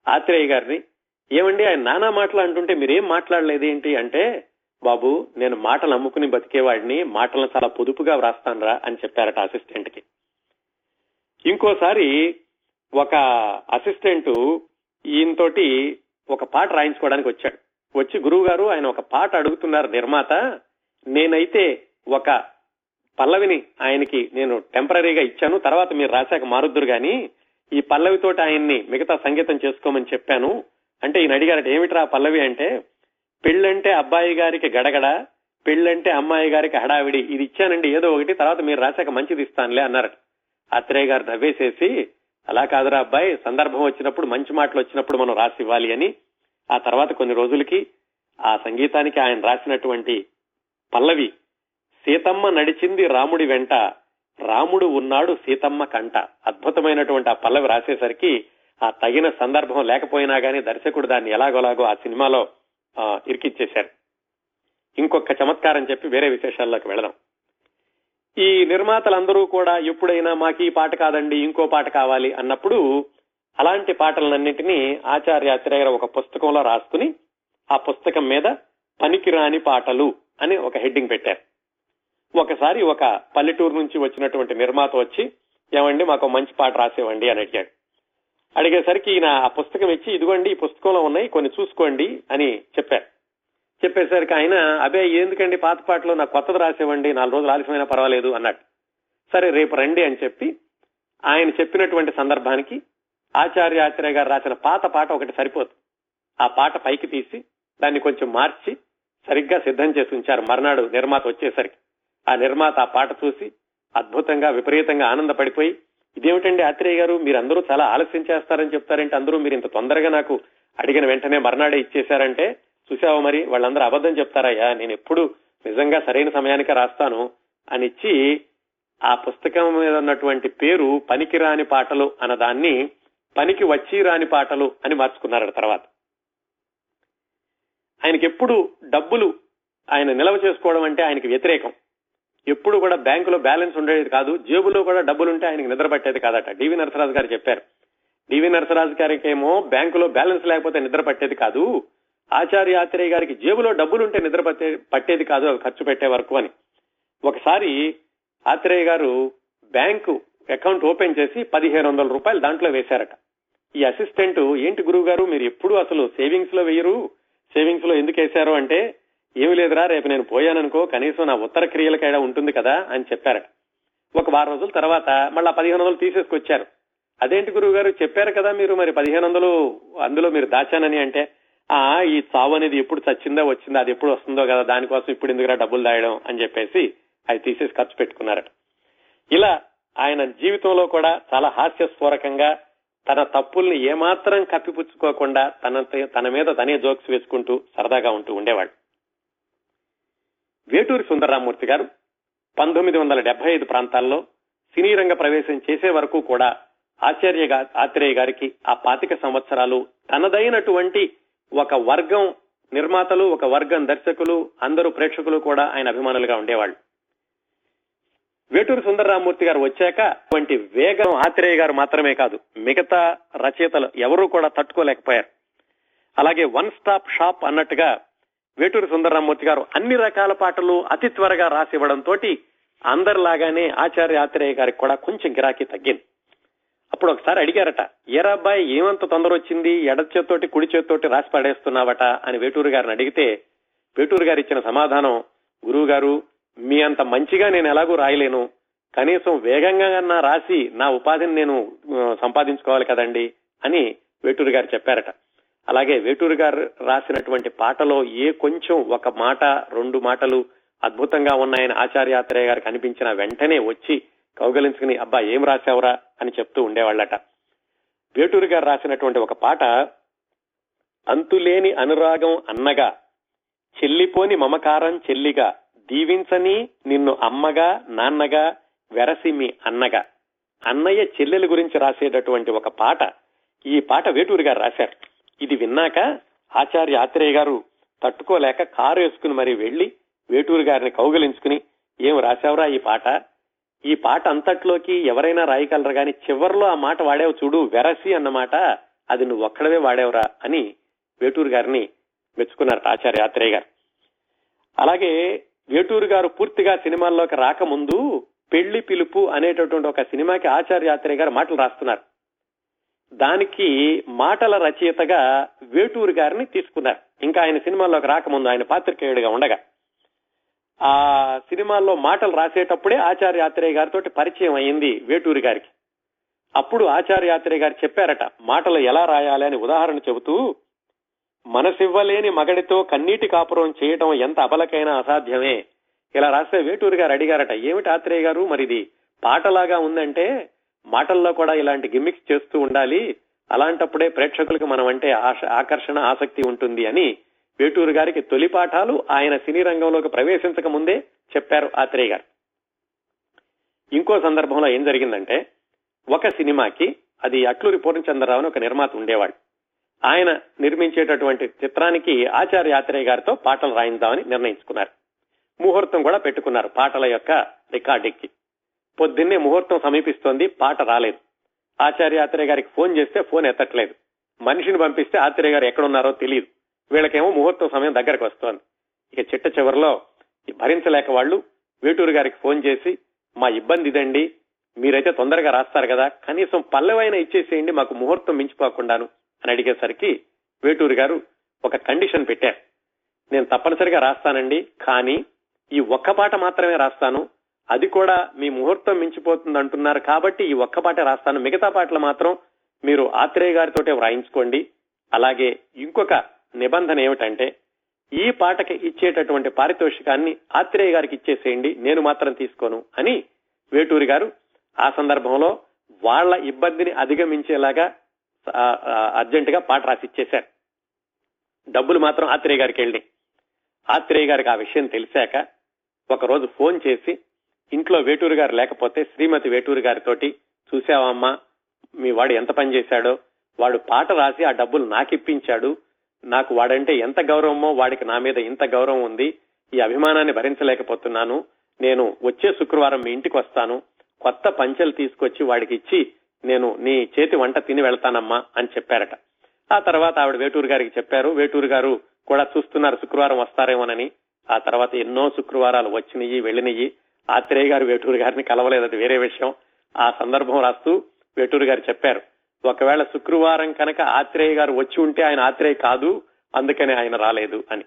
ఆత్రేయ గారిని ఏమండి ఆయన నానా మాటలు అంటుంటే మీరేం మాట్లాడలేదు ఏంటి అంటే బాబు నేను మాటలు అమ్ముకుని బతికేవాడిని మాటలను చాలా పొదుపుగా వ్రాస్తానరా అని చెప్పారట అసిస్టెంట్కి. ఇంకోసారి ఒక అసిస్టెంట్ ఈయనతోటి ఒక పాట రాయించుకోవడానికి వచ్చాడు. వచ్చి గురువు గారు ఆయన ఒక పాట అడుగుతున్నారు నిర్మాత నేనైతే ఒక పల్లవిని ఆయనకి నేను టెంపరీగా ఇచ్చాను. తర్వాత మీరు రాశాక మారుద్దురు గాని ఈ పల్లవితో ఆయన్ని మిగతా సంగీతం చేసుకోమని చెప్పాను. అంటే ఈయన అడిగారట ఏమిట్రా పల్లవి? అంటే పెళ్ళంటే అబ్బాయి గారికి గడగడ పెళ్ళంటే అమ్మాయి గారికి హడావిడి ఇది ఇచ్చానండి ఏదో ఒకటి తర్వాత మీరు రాశాక మంచిది ఇస్తానులే అన్నారట. అత్రేయ గారు నవ్వేసేసి అలా కాదురా అబ్బాయి సందర్భం వచ్చినప్పుడు మంచి మాటలు వచ్చినప్పుడు మనం రాసి ఇవ్వాలి అని. ఆ తర్వాత కొన్ని రోజులకి ఆ సంగీతానికి ఆయన రాసినటువంటి పల్లవి సీతమ్మ నడిచింది రాముడి వెంట. రాముడు ఉన్నాడు సీతమ్మ కంట. అద్భుతమైనటువంటి ఆ పల్లవి రాసేసరికి ఆ తగిన సందర్భం లేకపోయినా గానీ దర్శకుడు దాన్ని ఎలాగోలాగో ఆ సినిమాలో ఇరికిచ్చేశారు. ఇంకొక చమత్కారం చెప్పి వేరే విశేషాల్లోకి వెళ్ళడం ఈ నిర్మాతలందరూ కూడా ఎప్పుడైనా మాకు ఈ పాట కాదండి ఇంకో పాట కావాలి అన్నప్పుడు అలాంటి పాటలన్నింటినీ ఆచార్య అత్రేయర ఒక పుస్తకంలో రాసుకుని ఆ పుస్తకం మీద పనికిరాని పాటలు అని ఒక హెడ్డింగ్ పెట్టారు. ఒకసారి ఒక పల్లెటూరు నుంచి వచ్చినటువంటి నిర్మాత వచ్చి ఏమండి మాకు మంచి పాట రాసేవండి అని అడిగాడు. అడిగేసరికి ఈయన ఆ పుస్తకం ఇచ్చి ఇదిగోండి ఈ పుస్తకంలో ఉన్నాయి కొన్ని చూసుకోండి అని చెప్పారు. చెప్పేసరికి ఆయన అబే ఎందుకండి పాత పాటలు నాకు కొత్తది రాసేవండి నాలుగు రోజులు ఆలస్యమైనా పర్వాలేదు అన్నాడు. సరే రేపు రండి అని చెప్పి ఆయన చెప్పినటువంటి సందర్భానికి ఆచార్య ఆచార్య గారు రాసిన పాత పాట ఒకటి సరిపోతుంది. ఆ పాట పైకి తీసి దాన్ని కొంచెం మార్చి సరిగ్గా సిద్ధం చేసి ఉంచారు మర్నాడు నిర్మాత వచ్చేసరికి. ఆ నిర్మాత ఆ పాట చూసి అద్భుతంగా విపరీతంగా ఆనందపడిపోయి ఇదేమిటండి ఆత్రేయ గారు? మీరందరూ చాలా ఆలస్యం చేస్తారని చెప్తారంటే అందరూ మీరు ఇంత తొందరగా నాకు అడిగిన వెంటనే మర్నాడే ఇచ్చేశారంటే చూసావా మరి? వాళ్ళందరూ అబద్ధం చెప్తారయ్యా. నేను ఎప్పుడు నిజంగా సరైన సమయానికి రాస్తాను అని ఇచ్చి ఆ పుస్తకం మీద ఉన్నటువంటి పేరు పనికిరాని పాటలు అన్న దాన్ని పనికి వచ్చి రాని పాటలు అని మార్చుకున్నారు తర్వాత. ఆయనకి ఎప్పుడు డబ్బులు ఆయన నిల్వ చేసుకోవడం అంటే ఆయనకి వ్యతిరేకం. ఎప్పుడు కూడా బ్యాంకులో బ్యాలెన్స్ ఉండేది కాదు. జేబులో కూడా డబ్బులు ఉంటే ఆయనకి నిద్ర పట్టేది కాదట. డివి నరసరాజు గారు చెప్పారు. డివి నరసరాజు గారికి ఏమో బ్యాంకులో బ్యాలెన్స్ లేకపోతే నిద్ర పట్టేది కాదు. ఆచార్య ఆత్రేయ గారికి జేబులో డబ్బులుంటే నిద్ర పట్టే పట్టేది కాదు. అవి ఖర్చు పెట్టే వరకు అని. ఒకసారి ఆత్రేయ గారు బ్యాంకు అకౌంట్ ఓపెన్ చేసి పదిహేను వందల రూపాయలు దాంట్లో వేశారట. ఈ అసిస్టెంట్ ఏంటి గురువు గారు మీరు ఎప్పుడు అసలు సేవింగ్స్లో వేయరు? సేవింగ్స్లో ఎందుకు వేశారు అంటే ఏమి లేదురా రేపు నేను పోయాననుకో కనీసం నా ఉత్తర క్రియలకైనా ఉంటుంది కదా అని చెప్పారట. ఒక వారం రోజుల తర్వాత మళ్ళా పదిహేను వందలు తీసేసుకొచ్చారు. అదేంటి గురువు గారు చెప్పారు కదా మీరు మరి పదిహేను వందలు అందులో మీరు దాచానని అంటే ఆ ఈ చావు అనేది ఎప్పుడు చచ్చిందో వచ్చిందో అది ఎప్పుడు వస్తుందో కదా దానికోసం ఇప్పుడు ఎందుకురా డబ్బులు దాయడం అని చెప్పేసి అది తీసేసి ఖర్చు పెట్టుకున్నారట. ఇలా ఆయన జీవితంలో కూడా చాలా హాస్యస్ఫూరకంగా తన తప్పుల్ని ఏమాత్రం కప్పిపుచ్చుకోకుండా తన తన మీద తనే జోక్స్ వేసుకుంటూ సరదాగా ఉంటూ ఉండేవాడు. వేటూరి సుందరరామూర్తి గారు పంతొమ్మిది వందల డెబ్బై ఐదు ప్రాంతాల్లో సినీ రంగ ప్రవేశం చేసే వరకు కూడా ఆచార్య ఆత్రేయ గారికి ఆ పాతిక సంవత్సరాలు తనదైనటువంటి ఒక వర్గం నిర్మాతలు ఒక వర్గం దర్శకులు అందరూ ప్రేక్షకులు కూడా ఆయన అభిమానులుగా ఉండేవాళ్ళు. వేటూరు సుందరరామూర్తి గారు వచ్చాక వంటి వేగం ఆత్రేయ గారు మాత్రమే కాదు మిగతా రచయితలు ఎవరూ కూడా తట్టుకోలేకపోయారు. అలాగే వన్ స్టాప్ షాప్ అన్నట్టుగా వేటూరు సుందరరామూర్తి గారు అన్ని రకాల పాటలు అతి త్వరగా రాసివ్వడంతో అందరిలాగానే ఆచార్య ఆత్రేయ గారికి కూడా కొంచెం గిరాకీ తగ్గింది. అప్పుడు ఒకసారి అడిగారట ఏరా ఏమంత తొందర వచ్చింది? ఎడ చేత్తోటి కుడి చేత్తోటి రాసి పడేస్తున్నావట? అని వేటూరు గారిని అడిగితే వేటూరు గారు ఇచ్చిన సమాధానం గురువు గారు మీ అంత మంచిగా నేను ఎలాగూ రాయలేను. కనీసం వేగంగా నా రాసి నా ఉపాధిని నేను సంపాదించుకోవాలి కదండి అని వేటూరు గారు చెప్పారట. అలాగే వేటూరు గారు రాసినటువంటి పాటలో ఏ కొంచెం ఒక మాట రెండు మాటలు అద్భుతంగా ఉన్నాయని ఆచార్యాత్రేయ గారికి అనిపించిన వెంటనే వచ్చి కౌగలించుకుని అబ్బా ఏం రాశావురా? అని చెప్తూ ఉండేవాళ్ళట. వేటూరు గారు రాసినటువంటి ఒక పాట అంతులేని అనురాగం అన్నగా చెల్లిపోని మమకారం చెల్లిగా దీవించని నిన్ను అమ్మగా నాన్నగా వెరసి మీ అన్నగా. అన్నయ్య చెల్లెల గురించి రాసేటటువంటి ఒక పాట ఈ పాట వేటూరు గారు రాశారు. ఇది విన్నాక ఆచార్య ఆత్రేయ గారు తట్టుకోలేక కారు వేసుకుని మరి వెళ్ళి వేటూరు గారిని కౌగలించుకుని ఏం రాశావురా ఈ పాట? ఈ పాట అంతట్లోకి ఎవరైనా రాయగలరు గాని చివర్లో ఆ మాట వాడావు చూడు వెరసి అన్నమాట అది నువ్వు ఒక్కడవే వాడేవరా అని వేటూరు గారిని మెచ్చుకున్నారు ఆచార్య ఆత్రేయ గారు. అలాగే వేటూరు గారు పూర్తిగా సినిమాల్లోకి రాకముందు పెళ్ళి పిలుపు అనేటటువంటి ఒక సినిమాకి ఆచార్యాత్రి గారు మాటలు రాస్తున్నారు. దానికి మాటల రచయితగా వేటూరు గారిని తీసుకున్నారు. ఇంకా ఆయన సినిమాల్లోకి రాకముందు ఆయన పాత్రికేయుడిగా ఉండగా. ఆ సినిమాల్లో మాటలు రాసేటప్పుడే ఆచార్యాత్రేయ గారితో పరిచయం అయింది వేటూరి గారికి. అప్పుడు ఆచార్యాత్రేయ గారు చెప్పారట మాటలు ఎలా రాయాలి అని ఉదాహరణ చెబుతూ మనసివ్వలేని మగడితో కన్నీటి కాపురం చేయటం ఎంత అబలకైనా అసాధ్యమే. ఇలా రాస్తే వేటూరు గారు అడిగారట ఏమిటి ఆత్రేయ గారు? మరిది పాటలాగా ఉందంటే మాటల్లో కూడా ఇలాంటి గిమ్మిక్స్ చేస్తూ ఉండాలి. అలాంటప్పుడే ప్రేక్షకులకు మనం అంటే ఆశ ఆకర్షణ ఆసక్తి ఉంటుంది అని వేటూరు గారికి తొలి పాఠాలు ఆయన సినీ రంగంలోకి ప్రవేశించక ముందే చెప్పారు ఆత్రేయ గారు. ఇంకో సందర్భంలో ఏం జరిగిందంటే ఒక సినిమాకి అది అట్లూరి పూర్ణచంద్రరావు అని ఒక నిర్మాత ఉండేవాడు. ఆయన నిర్మించేటటువంటి చిత్రానికి ఆచార్య ఆత్రేయ గారితో పాటలు రాయిందామని నిర్ణయించుకున్నారు. ముహూర్తం కూడా పెట్టుకున్నారు పాటల యొక్క రికార్డింగ్కి. పొద్దున్నే ముహూర్తం సమీపిస్తోంది పాట రాలేదు. ఆచార్య ఆత్రేయ గారికి ఫోన్ చేస్తే ఫోన్ ఎత్తట్లేదు. మనిషిని పంపిస్తే ఆత్రేయ గారు ఎక్కడున్నారో తెలియదు. వీళ్ళకేమో ముహూర్తం సమయం దగ్గరకు వస్తోంది. ఇక చిట్ట చివరిలో భరించలేక వాళ్ళు వేటూరు గారికి ఫోన్ చేసి మా ఇబ్బంది ఇదండి. మీరైతే తొందరగా రాస్తారు కదా. కనీసం పల్లెవైనా ఇచ్చేసేయండి మాకు ముహూర్తం మించిపోకుండాను. అని అడిగేసరికి వేటూరు గారు ఒక కండిషన్ పెట్టారు నేను తప్పనిసరిగా రాస్తానండి కానీ ఈ ఒక్క పాట మాత్రమే రాస్తాను. అది కూడా మీ ముహూర్తం మించిపోతుంది అంటున్నారు కాబట్టి ఈ ఒక్క పాట రాస్తాను. మిగతా పాటలు మాత్రం మీరు ఆత్రేయ గారితోటే వ్రాయించుకోండి. అలాగే ఇంకొక నిబంధన ఏమిటంటే ఈ పాటకి ఇచ్చేటటువంటి పారితోషికాన్ని ఆత్రేయ గారికి ఇచ్చేసేయండి నేను మాత్రం తీసుకోను అని వేటూరి గారు ఆ సందర్భంలో వాళ్ళ ఇబ్బందిని అధిగమించేలాగా అర్జెంట్గా పాట రాసి ఇచ్చేశారు డబ్బులు మాత్రం ఆత్రేయ గారికి వెళ్ళి ఆత్రేయ గారికి ఆ విషయం తెలిసాక ఒకరోజు ఫోన్ చేసి ఇంట్లో వేటూరు గారు లేకపోతే శ్రీమతి వేటూరు గారితోటి చూసావమ్మా మీ వాడు ఎంత పని చేశాడో వాడు పాట రాసి ఆ డబ్బులు నాకిప్పించాడు నాకు వాడంటే ఎంత గౌరవమో వాడికి నా మీద ఇంత గౌరవం ఉంది ఈ అభిమానాన్ని భరించలేకపోతున్నాను నేను వచ్చే శుక్రవారం మీ ఇంటికి వస్తాను కొత్త పంచెలు తీసుకొచ్చి వాడికి ఇచ్చి నేను నీ చేతి వంట తిని వెళ్తానమ్మా అని చెప్పారట. ఆ తర్వాత ఆవిడ వేటూరు గారికి చెప్పారు వేటూరు గారు కూడా చూస్తున్నారు శుక్రవారం వస్తారేమోనని. ఆ తర్వాత ఎన్నో శుక్రవారాలు వచ్చినయి వెళ్ళినయి ఆత్రేయ గారు వేటూరు గారిని కలవలేదు అది వేరే విషయం. ఆ సందర్భం రాస్తూ వేటూరు గారు చెప్పారు ఒకవేళ శుక్రవారం కనుక ఆత్రేయ గారు వచ్చి ఉంటే ఆయన ఆత్రేయ కాదు అందుకనే ఆయన రాలేదు అని.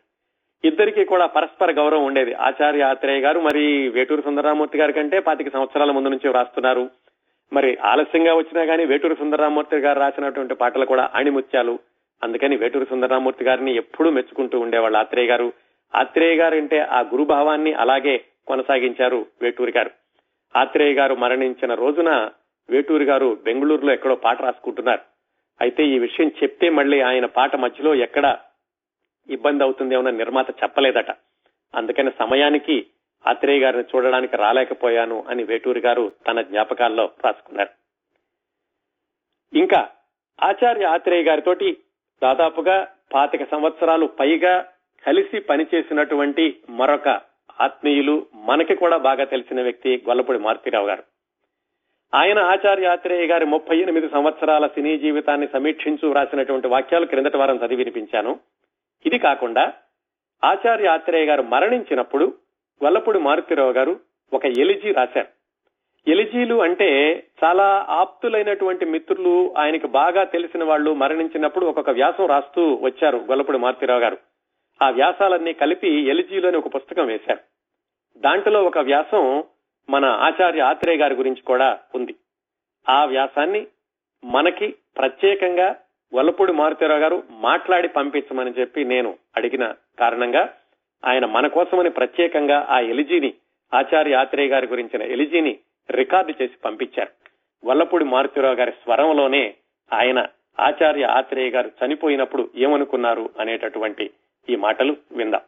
ఇద్దరికీ కూడా పరస్పర గౌరవం ఉండేది. ఆచార్య ఆత్రేయ గారు మరి వేటూరు సుందరరామూర్తి గారి కంటే పాతిక సంవత్సరాల ముందు నుంచి రాస్తున్నారు. మరి ఆలస్యంగా వచ్చినా గానీ వేటూరు సుందరరామూర్తి గారు రాసినటువంటి పాటలు కూడా ఆణిముత్యాలు. అందుకని వేటూరు సుందరరామూర్తి గారిని ఎప్పుడూ మెచ్చుకుంటూ ఉండేవాళ్ళు ఆత్రేయ గారు. ఆత్రేయ గారు అంటే ఆ గురుభావాన్ని అలాగే కొనసాగించారు వేటూరి గారు. ఆత్రేయ గారు మరణించిన రోజున వేటూరి గారు బెంగళూరులో ఎక్కడో పాట రాసుకుంటున్నారు. అయితే ఈ విషయం చెప్తే మళ్ళీ ఆయన పాట మధ్యలో ఎక్కడ ఇబ్బంది అవుతుందేమో నిర్మాత చెప్పలేదట. అందుకని సమయానికి ఆత్రేయ గారిని చూడడానికి రాలేకపోయాను అని వేటూరి గారు తన జ్ఞాపకాల్లో రాసుకున్నారు. ఇంకా ఆచార్య ఆత్రేయ గారితోటి దాదాపుగా పాతిక సంవత్సరాలు పైగా కలిసి పనిచేసినటువంటి మరొక ఆత్మీయులు మనకి కూడా బాగా తెలిసిన వ్యక్తి గొల్లపూడి మారుతీరావు గారు. ఆయన ఆచార్య ఆత్రేయ గారి ముప్పై ఎనిమిది సంవత్సరాల సినీ జీవితాన్ని సమీక్షించు రాసినటువంటి వాక్యాలు క్రిందటి వారం చదివి వినిపించాను. ఇది కాకుండా ఆచార్య ఆత్రేయ గారు మరణించినప్పుడు వల్లపూడి మారుతిరావు గారు ఒక ఎలిజీ రాశారు. ఎలిజీలు అంటే చాలా ఆప్తులైనటువంటి మిత్రులు ఆయనకి బాగా తెలిసిన వాళ్ళు మరణించినప్పుడు ఒక్కొక్క వ్యాసం రాస్తూ వచ్చారు గొల్లపూడి మారుతిరావు గారు. ఆ వ్యాసాలన్నీ కలిపి ఎలిజీలోని ఒక పుస్తకం వేశారు. దాంట్లో ఒక వ్యాసం మన ఆచార్య ఆత్రేయ గారి గురించి కూడా ఉంది. ఆ వ్యాసాన్ని మనకి ప్రత్యేకంగా వల్లపూడి మారుతిరావు గారు మాట్లాడి పంపించమని చెప్పి నేను అడిగిన కారణంగా ఆయన మన కోసమని ప్రత్యేకంగా ఆ ఎలిజీని ఆచార్య ఆత్రేయ గారి గురించిన ఎలిజీని రికార్డు చేసి పంపించారు. వల్లపూడి మారుతిరావు గారి స్వరంలోనే ఆయన ఆచార్య ఆత్రేయ గారు చనిపోయినప్పుడు ఏమనుకున్నారు అనేటటువంటి ఈ మాటలు విందాం.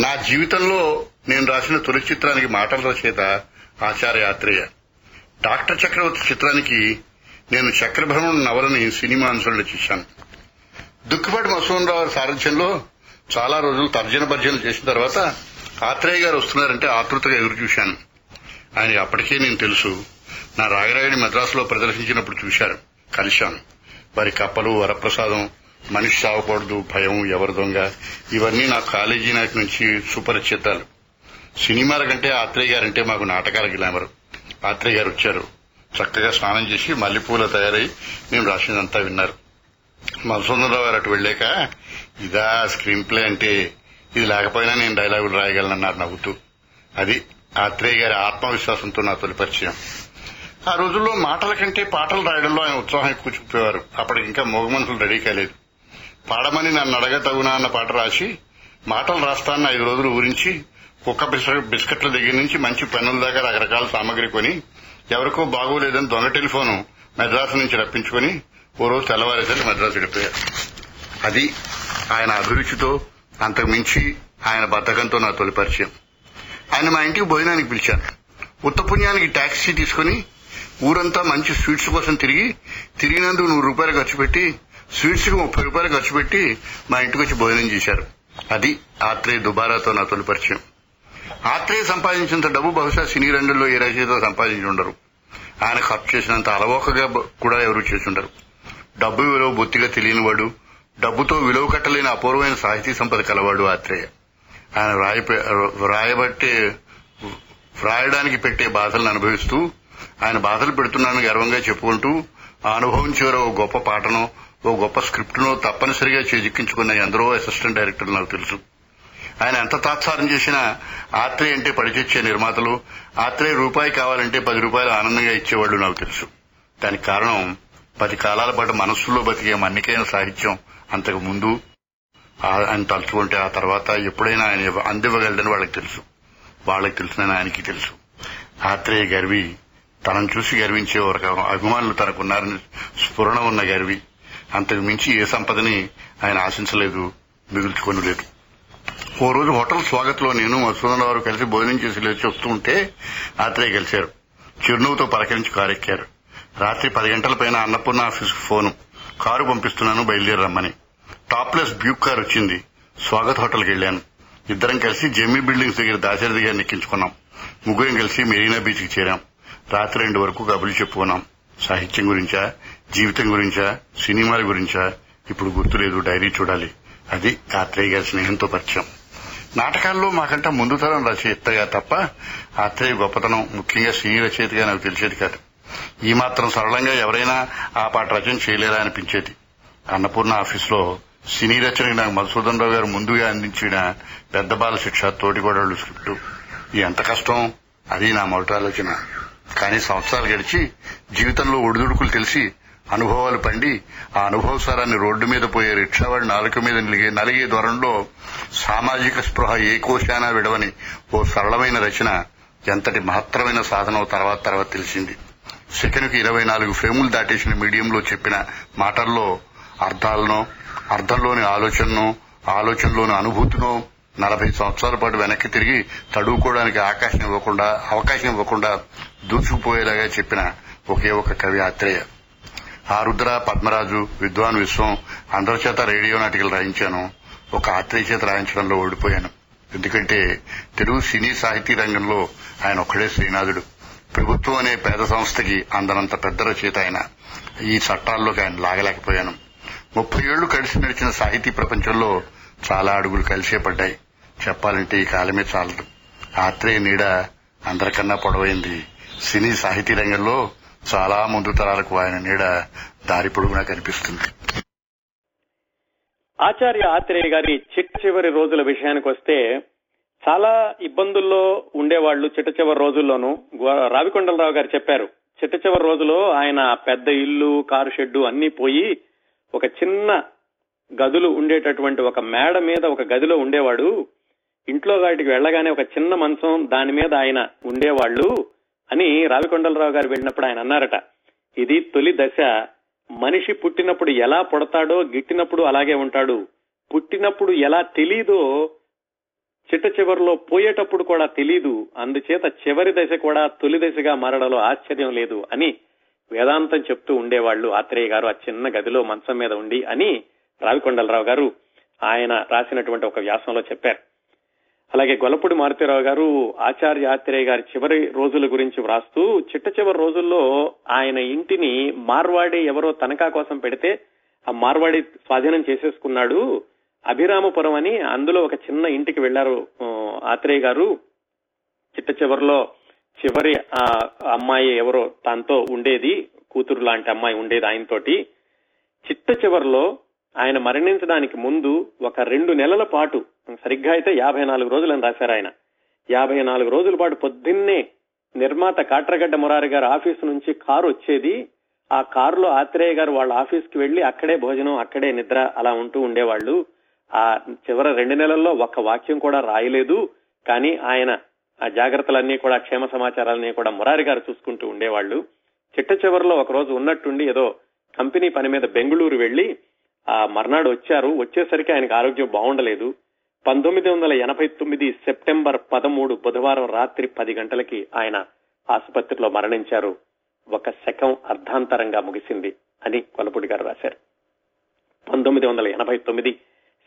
నా జీవితంలో నేను రాసిన తొలి చిత్రానికి మాటల రచయిత ఆచార్య ఆత్రేయ. డాక్టర్ చక్రవర్తి చిత్రానికి నేను చక్రభ్రమణ నవలని సినిమా అనుసరణ చేశాను. దుక్కుపాటి మసూన్ రావు సారథ్యంలో చాలా రోజులు తర్జన భర్జనలు చేసిన తర్వాత ఆత్రేయ గారు వస్తున్నారంటే ఆతృతగా ఎదురు చూశాను. ఆయన అప్పటికే నేను తెలుసు. నా రాగరాయుడి మద్రాసులో ప్రదర్శించినప్పుడు చూశారు కలిశాను. వారి కప్పలు వరప్రసాదం మనిషి చావకూడదు భయం ఎవరి దొంగ ఇవన్నీ నా కాలేజీ నాటి నుంచి సుపరిచితాలు. సినిమాల కంటే ఆత్రేయ గారంటే మాకు నాటకాల గ్లామర్. ఆత్రేయ గారు వచ్చారు. చక్కగా స్నానం చేసి మల్లెపూల తయారై మేము రాసిందంతా విన్నారు. మధుసూదనరావు గారు అటు వెళ్ళాక ఇదా స్క్రీన్ ప్లే అంటే ఇది లేకపోయినా నేను డైలాగులు రాయగలనన్నారు నవ్వుతూ. అది ఆత్రేయ గారి ఆత్మవిశ్వాసంతో నా తొలి పరిచయం. ఆ రోజుల్లో మాటల కంటే పాటలు రాయడంలో ఆయన ఉత్సాహం ఎక్కువ చూపేవారు. అప్పటికి ఇంకా మగ మనుషులు రెడీ కాలేదు. పాడమని నన్ను అడగ తగునా అన్న పాట రాసి మాటలు రాస్తాను ఐదు రోజులు ఊరించి కుక్క బిస్కెట్ల దగ్గర నుంచి మంచి పెన్నుల దాకా రకరకాల సామాగ్రి కొని ఎవరికో బాగోలేదని దొంగ టెలిఫోను మద్రాసు నుంచి రప్పించుకొని ఓ రోజు తెల్లవారేసరికి మద్రాసు వెళ్ళిపోయారు. అది ఆయన అభిరుచితో అంతకు మించి ఆయన బద్ధకంతో నా తొలి పరిచయం. ఆయన మా ఇంటికి భోజనానికి పిలిచాను ఉత్తపుణ్యానికి ట్యాక్సీ తీసుకుని ఊరంతా మంచి స్వీట్స్ కోసం తిరిగి తిరిగినందుకు నూరు రూపాయలు ఖర్చు పెట్టి స్వీట్స్కి ముప్పై రూపాయలు ఖర్చు పెట్టి మా ఇంటికి వచ్చి భోజనం చేశారు. అది ఆత్రేయ దుబారాతో నా తొలి పరిచయం. ఆత్రేయ సంపాదించినంత డబ్బు బహుశా సినీ రంగంలో ఏ రచయిత సంపాదించి ఉండరు. ఆయన ఖర్చు చేసినంత అలవోకగా కూడా ఎవరు చేసి ఉండరు. డబ్బు విలువ బొత్తిగా తెలియనివాడు డబ్బుతో విలువ కట్టలేని అపూర్వమైన సాహితీ సంపద కలవాడు ఆత్రేయ. ఆయన వ్రాయపే వ్రాయడానికి పెట్టే బాధలను అనుభవిస్తూ ఆయన బాధలు పెడుతున్నానని గర్వంగా చెప్పుకుంటూ ఆ అనుభవం చివర ఓ గొప్ప పాటనో ఓ గొప్ప స్క్రిప్ట్నో తప్పనిసరిగా చేజిక్కించుకున్న ఎందరో అసిస్టెంట్ డైరెక్టర్ నాకు తెలుసు. ఆయన ఎంత తాత్సారం చేసినా ఆత్రేయ అంటే పడిచొచ్చే నిర్మాతలు ఆత్రేయ రూపాయి కావాలంటే పది రూపాయలు ఆనందంగా ఇచ్చేవాళ్ళు నాకు తెలుసు. దానికి కారణం పది కాలాల పాటు మనస్సులో బతికే మన్నికైన సాహిత్యం అంతకు ముందు ఆ- ఆయన తలుచుకుంటే ఆ తర్వాత ఎప్పుడైనా ఆయన అందివ్వగలడని వాళ్ళకి తెలుసు. వాళ్ళకి తెలుసునని ఆయనకి తెలుసు. ఆత్రేయ గర్వి తనను చూసి గర్వించే ఒక అభిమానులు తనకున్నారని స్ఫురణ ఉన్న గర్వి. అంతకు మించి ఏ సంపదని ఆయన ఆశించలేదు మిగుల్చుకొని లేదు ఓ రోజు హోటల్ స్వాగత్లో నేను మధుసూదన్ వారు కలిసి భోజనం చేసి లేచి వస్తూ ఉంటే ఆత్రేయ కలిశారు చిరునవ్వుతో పలకరించి కారు ఎక్కారు రాత్రి పది గంటల పైన అన్నపూర్ణ ఆఫీస్ ఫోను. కారు పంపిస్తున్నాను బయలుదేరి రమ్మని. టాప్లెస్ బ్యూక్ కార్ వచ్చింది. స్వాగత్ హోటల్కి వెళ్ళాను. ఇద్దరం కలిసి జెమీ బిల్డింగ్స్ దగ్గర దాశరథి గారిని ఎక్కించుకున్నాం. ముగ్గురం కలిసి మెరీనా బీచ్కి చేరాం. రాత్రి రెండు వరకు కబుర్లు చెప్పుకున్నాం. సాహిత్యం గురించా జీవితం గురించా సినిమాల గురించా? ఇప్పుడు గుర్తులేదు డైరీ చూడాలి. అది ఆత్రేయ గారి స్నేహంతో పరిచయం. నాటకాల్లో మాకంటే ముందు తరం రచయితగా తప్ప ఆత్రేయ గొప్పతనం ముఖ్యంగా సినీ రచయితగా నాకు తెలిసేది కాదు. ఈ మాత్రం సరళంగా ఎవరైనా ఆ పాట రచన చేయలేరా అనిపించేది. అన్నపూర్ణ ఆఫీసులో సినీ రచనకి నాకు మధుసూదన్ రావు గారు ముందుగా అందించిన పెద్ద బాల శిక్ష తోటిగోడళ్ళు స్క్రిప్టు ఎంత కష్టం? అది నా మొదటి ఆలోచన. కానీ సంవత్సరాలు గడిచి జీవితంలో ఒడిదుడుకులు తెలిసి అనుభవాలు పండి ఆ అనుభవ సారాన్ని రోడ్డు మీద పోయే రిక్షావాడి నాలుక మీద నలిగే నలిగే దూరంలో సామాజిక స్పృహ ఏ కోశానా విడవని ఓ సరళమైన రచన ఎంతటి మహత్తరమైన సాధన తర్వాత తర్వాత తెలిసింది. సెకండ్కి ఇరవై నాలుగు ఫ్రేములు దాటేసిన మీడియంలో చెప్పిన మాటల్లో అర్థాలను అర్థంలోని ఆలోచనను ఆలోచనలోని అనుభూతినో నలభై సంవత్సరాల పాటు వెనక్కి తిరిగి తడువుకోవడానికి ఆకాశం ఇవ్వకుండా అవకాశం ఇవ్వకుండా దూసుకుపోయేలాగా చెప్పిన ఒకే ఒక కవి ఆత్రేయ. ఆరుద్ర పద్మరాజు విద్వాన్ విశ్వం అందరి చేత రేడియో నాటికలు రాయించాను. ఒక ఆత్రేయ చేత రాయించడంలో ఓడిపోయాను. ఎందుకంటే తెలుగు సినీ సాహితీ రంగంలో ఆయన ఒక్కడే శ్రీనాథుడు. ప్రభుత్వం అనే పేద సంస్థకి అందనంత పెద్ద రచయిత ఆయన. ఈ చట్టాల్లోకి ఆయన లాగలేకపోయాను. ముప్పై ఏళ్ళు కలిసి నడిచిన సాహితీ ప్రపంచంలో చాలా అడుగులు కలిసే పడ్డాయి. చెప్పాలంటే ఈ కాలమే చాలదు. ఆత్రేయ నీడ అందరికన్నా పొడవైంది. సినీ సాహితీ రంగంలో చాలా ముందు తరాలకు ఆయన నీడ దారి పొడుగునా కనిపిస్తుంది. ఆచార్య ఆత్రేయ గారి చిట్ట చివరి రోజుల విషయానికి వస్తే చాలా ఇబ్బందుల్లో ఉండేవాళ్ళు చిట్ట చివరి రోజుల్లోనూ రావికొండలరావు గారు చెప్పారు. చిట్ట చివరి రోజులో ఆయన పెద్ద ఇల్లు కారు షెడ్డు అన్ని పోయి ఒక చిన్న గదులు ఉండేటటువంటి ఒక మేడ మీద ఒక గదిలో ఉండేవాడు. ఇంట్లో వాటికి వెళ్ళగానే ఒక చిన్న మంచం దాని మీద ఆయన ఉండేవాళ్ళు అని రావికొండలరావు గారు వెళ్ళినప్పుడు ఆయన అన్నారట. ఇది తొలి దశ. మనిషి పుట్టినప్పుడు ఎలా పుడతాడో గిట్టినప్పుడు అలాగే ఉంటాడు. పుట్టినప్పుడు ఎలా తెలీదో చిట్ట చివరిలో పోయేటప్పుడు కూడా తెలీదు. అందుచేత చివరి దశ కూడా తొలి దశగా మారడంలో ఆశ్చర్యం లేదు అని వేదాంతం చెప్తూ ఉండేవాళ్ళు ఆత్రేయ గారు ఆ చిన్న గదిలో మంచం మీద ఉండి అని రావికొండలరావు గారు ఆయన రాసినటువంటి ఒక వ్యాసంలో చెప్పారు. అలాగే గొల్లపూడి మారుతీరావు గారు ఆచార్య ఆత్రేయ గారి చివరి రోజుల గురించి వ్రాస్తూ చిట్ట చివరి రోజుల్లో ఆయన ఇంటిని మార్వాడి ఎవరో తనఖా కోసం పెడితే ఆ మార్వాడి స్వాధీనం చేసేసుకున్నాడు అభిరామపురం అని అందులో ఒక చిన్న ఇంటికి వెళ్ళారు ఆత్రేయ గారు. చిట్ట చివరిలో చివరి ఆ అమ్మాయి ఎవరో తనతో ఉండేది కూతురు లాంటి అమ్మాయి ఉండేది ఆయనతోటి. చిట్ట చివరిలో ఆయన మరణించడానికి ముందు ఒక రెండు నెలల పాటు సరిగ్గా అయితే యాభై నాలుగు రోజులని రాశారు ఆయన. యాభై నాలుగు రోజుల పాటు పొద్దున్నే నిర్మాత కాట్రగడ్డ మురారి గారి ఆఫీసు నుంచి కారు వచ్చేది. ఆ కారులో ఆత్రేయ గారు వాళ్ళ ఆఫీస్కి వెళ్ళి అక్కడే భోజనం అక్కడే నిద్ర అలా ఉంటూ ఉండేవాళ్ళు. ఆ చివరి రెండు నెలల్లో ఒక్క వాక్యం కూడా రాయలేదు. కానీ ఆయన ఆ జాగ్రత్తలన్నీ కూడా క్షేమ సమాచారాలన్నీ కూడా మురారి గారు చూసుకుంటూ ఉండేవాళ్ళు. చిట్ట చివరిలో ఒక రోజు ఉన్నట్టుండి ఏదో కంపెనీ పని మీద బెంగళూరు వెళ్ళి ఆ మర్నాడు వచ్చారు. వచ్చేసరికి ఆయనకు ఆరోగ్యం బాగుండలేదు. పంతొమ్మిది వందల ఎనభై తొమ్మిది సెప్టెంబర్ పదమూడు బుధవారం రాత్రి పది గంటలకి ఆయన ఆసుపత్రిలో మరణించారు. ఒక శకం అర్ధాంతరంగా ముగిసింది అని కొలపూడి గారు రాశారు. పంతొమ్మిది వందల ఎనభై తొమ్మిది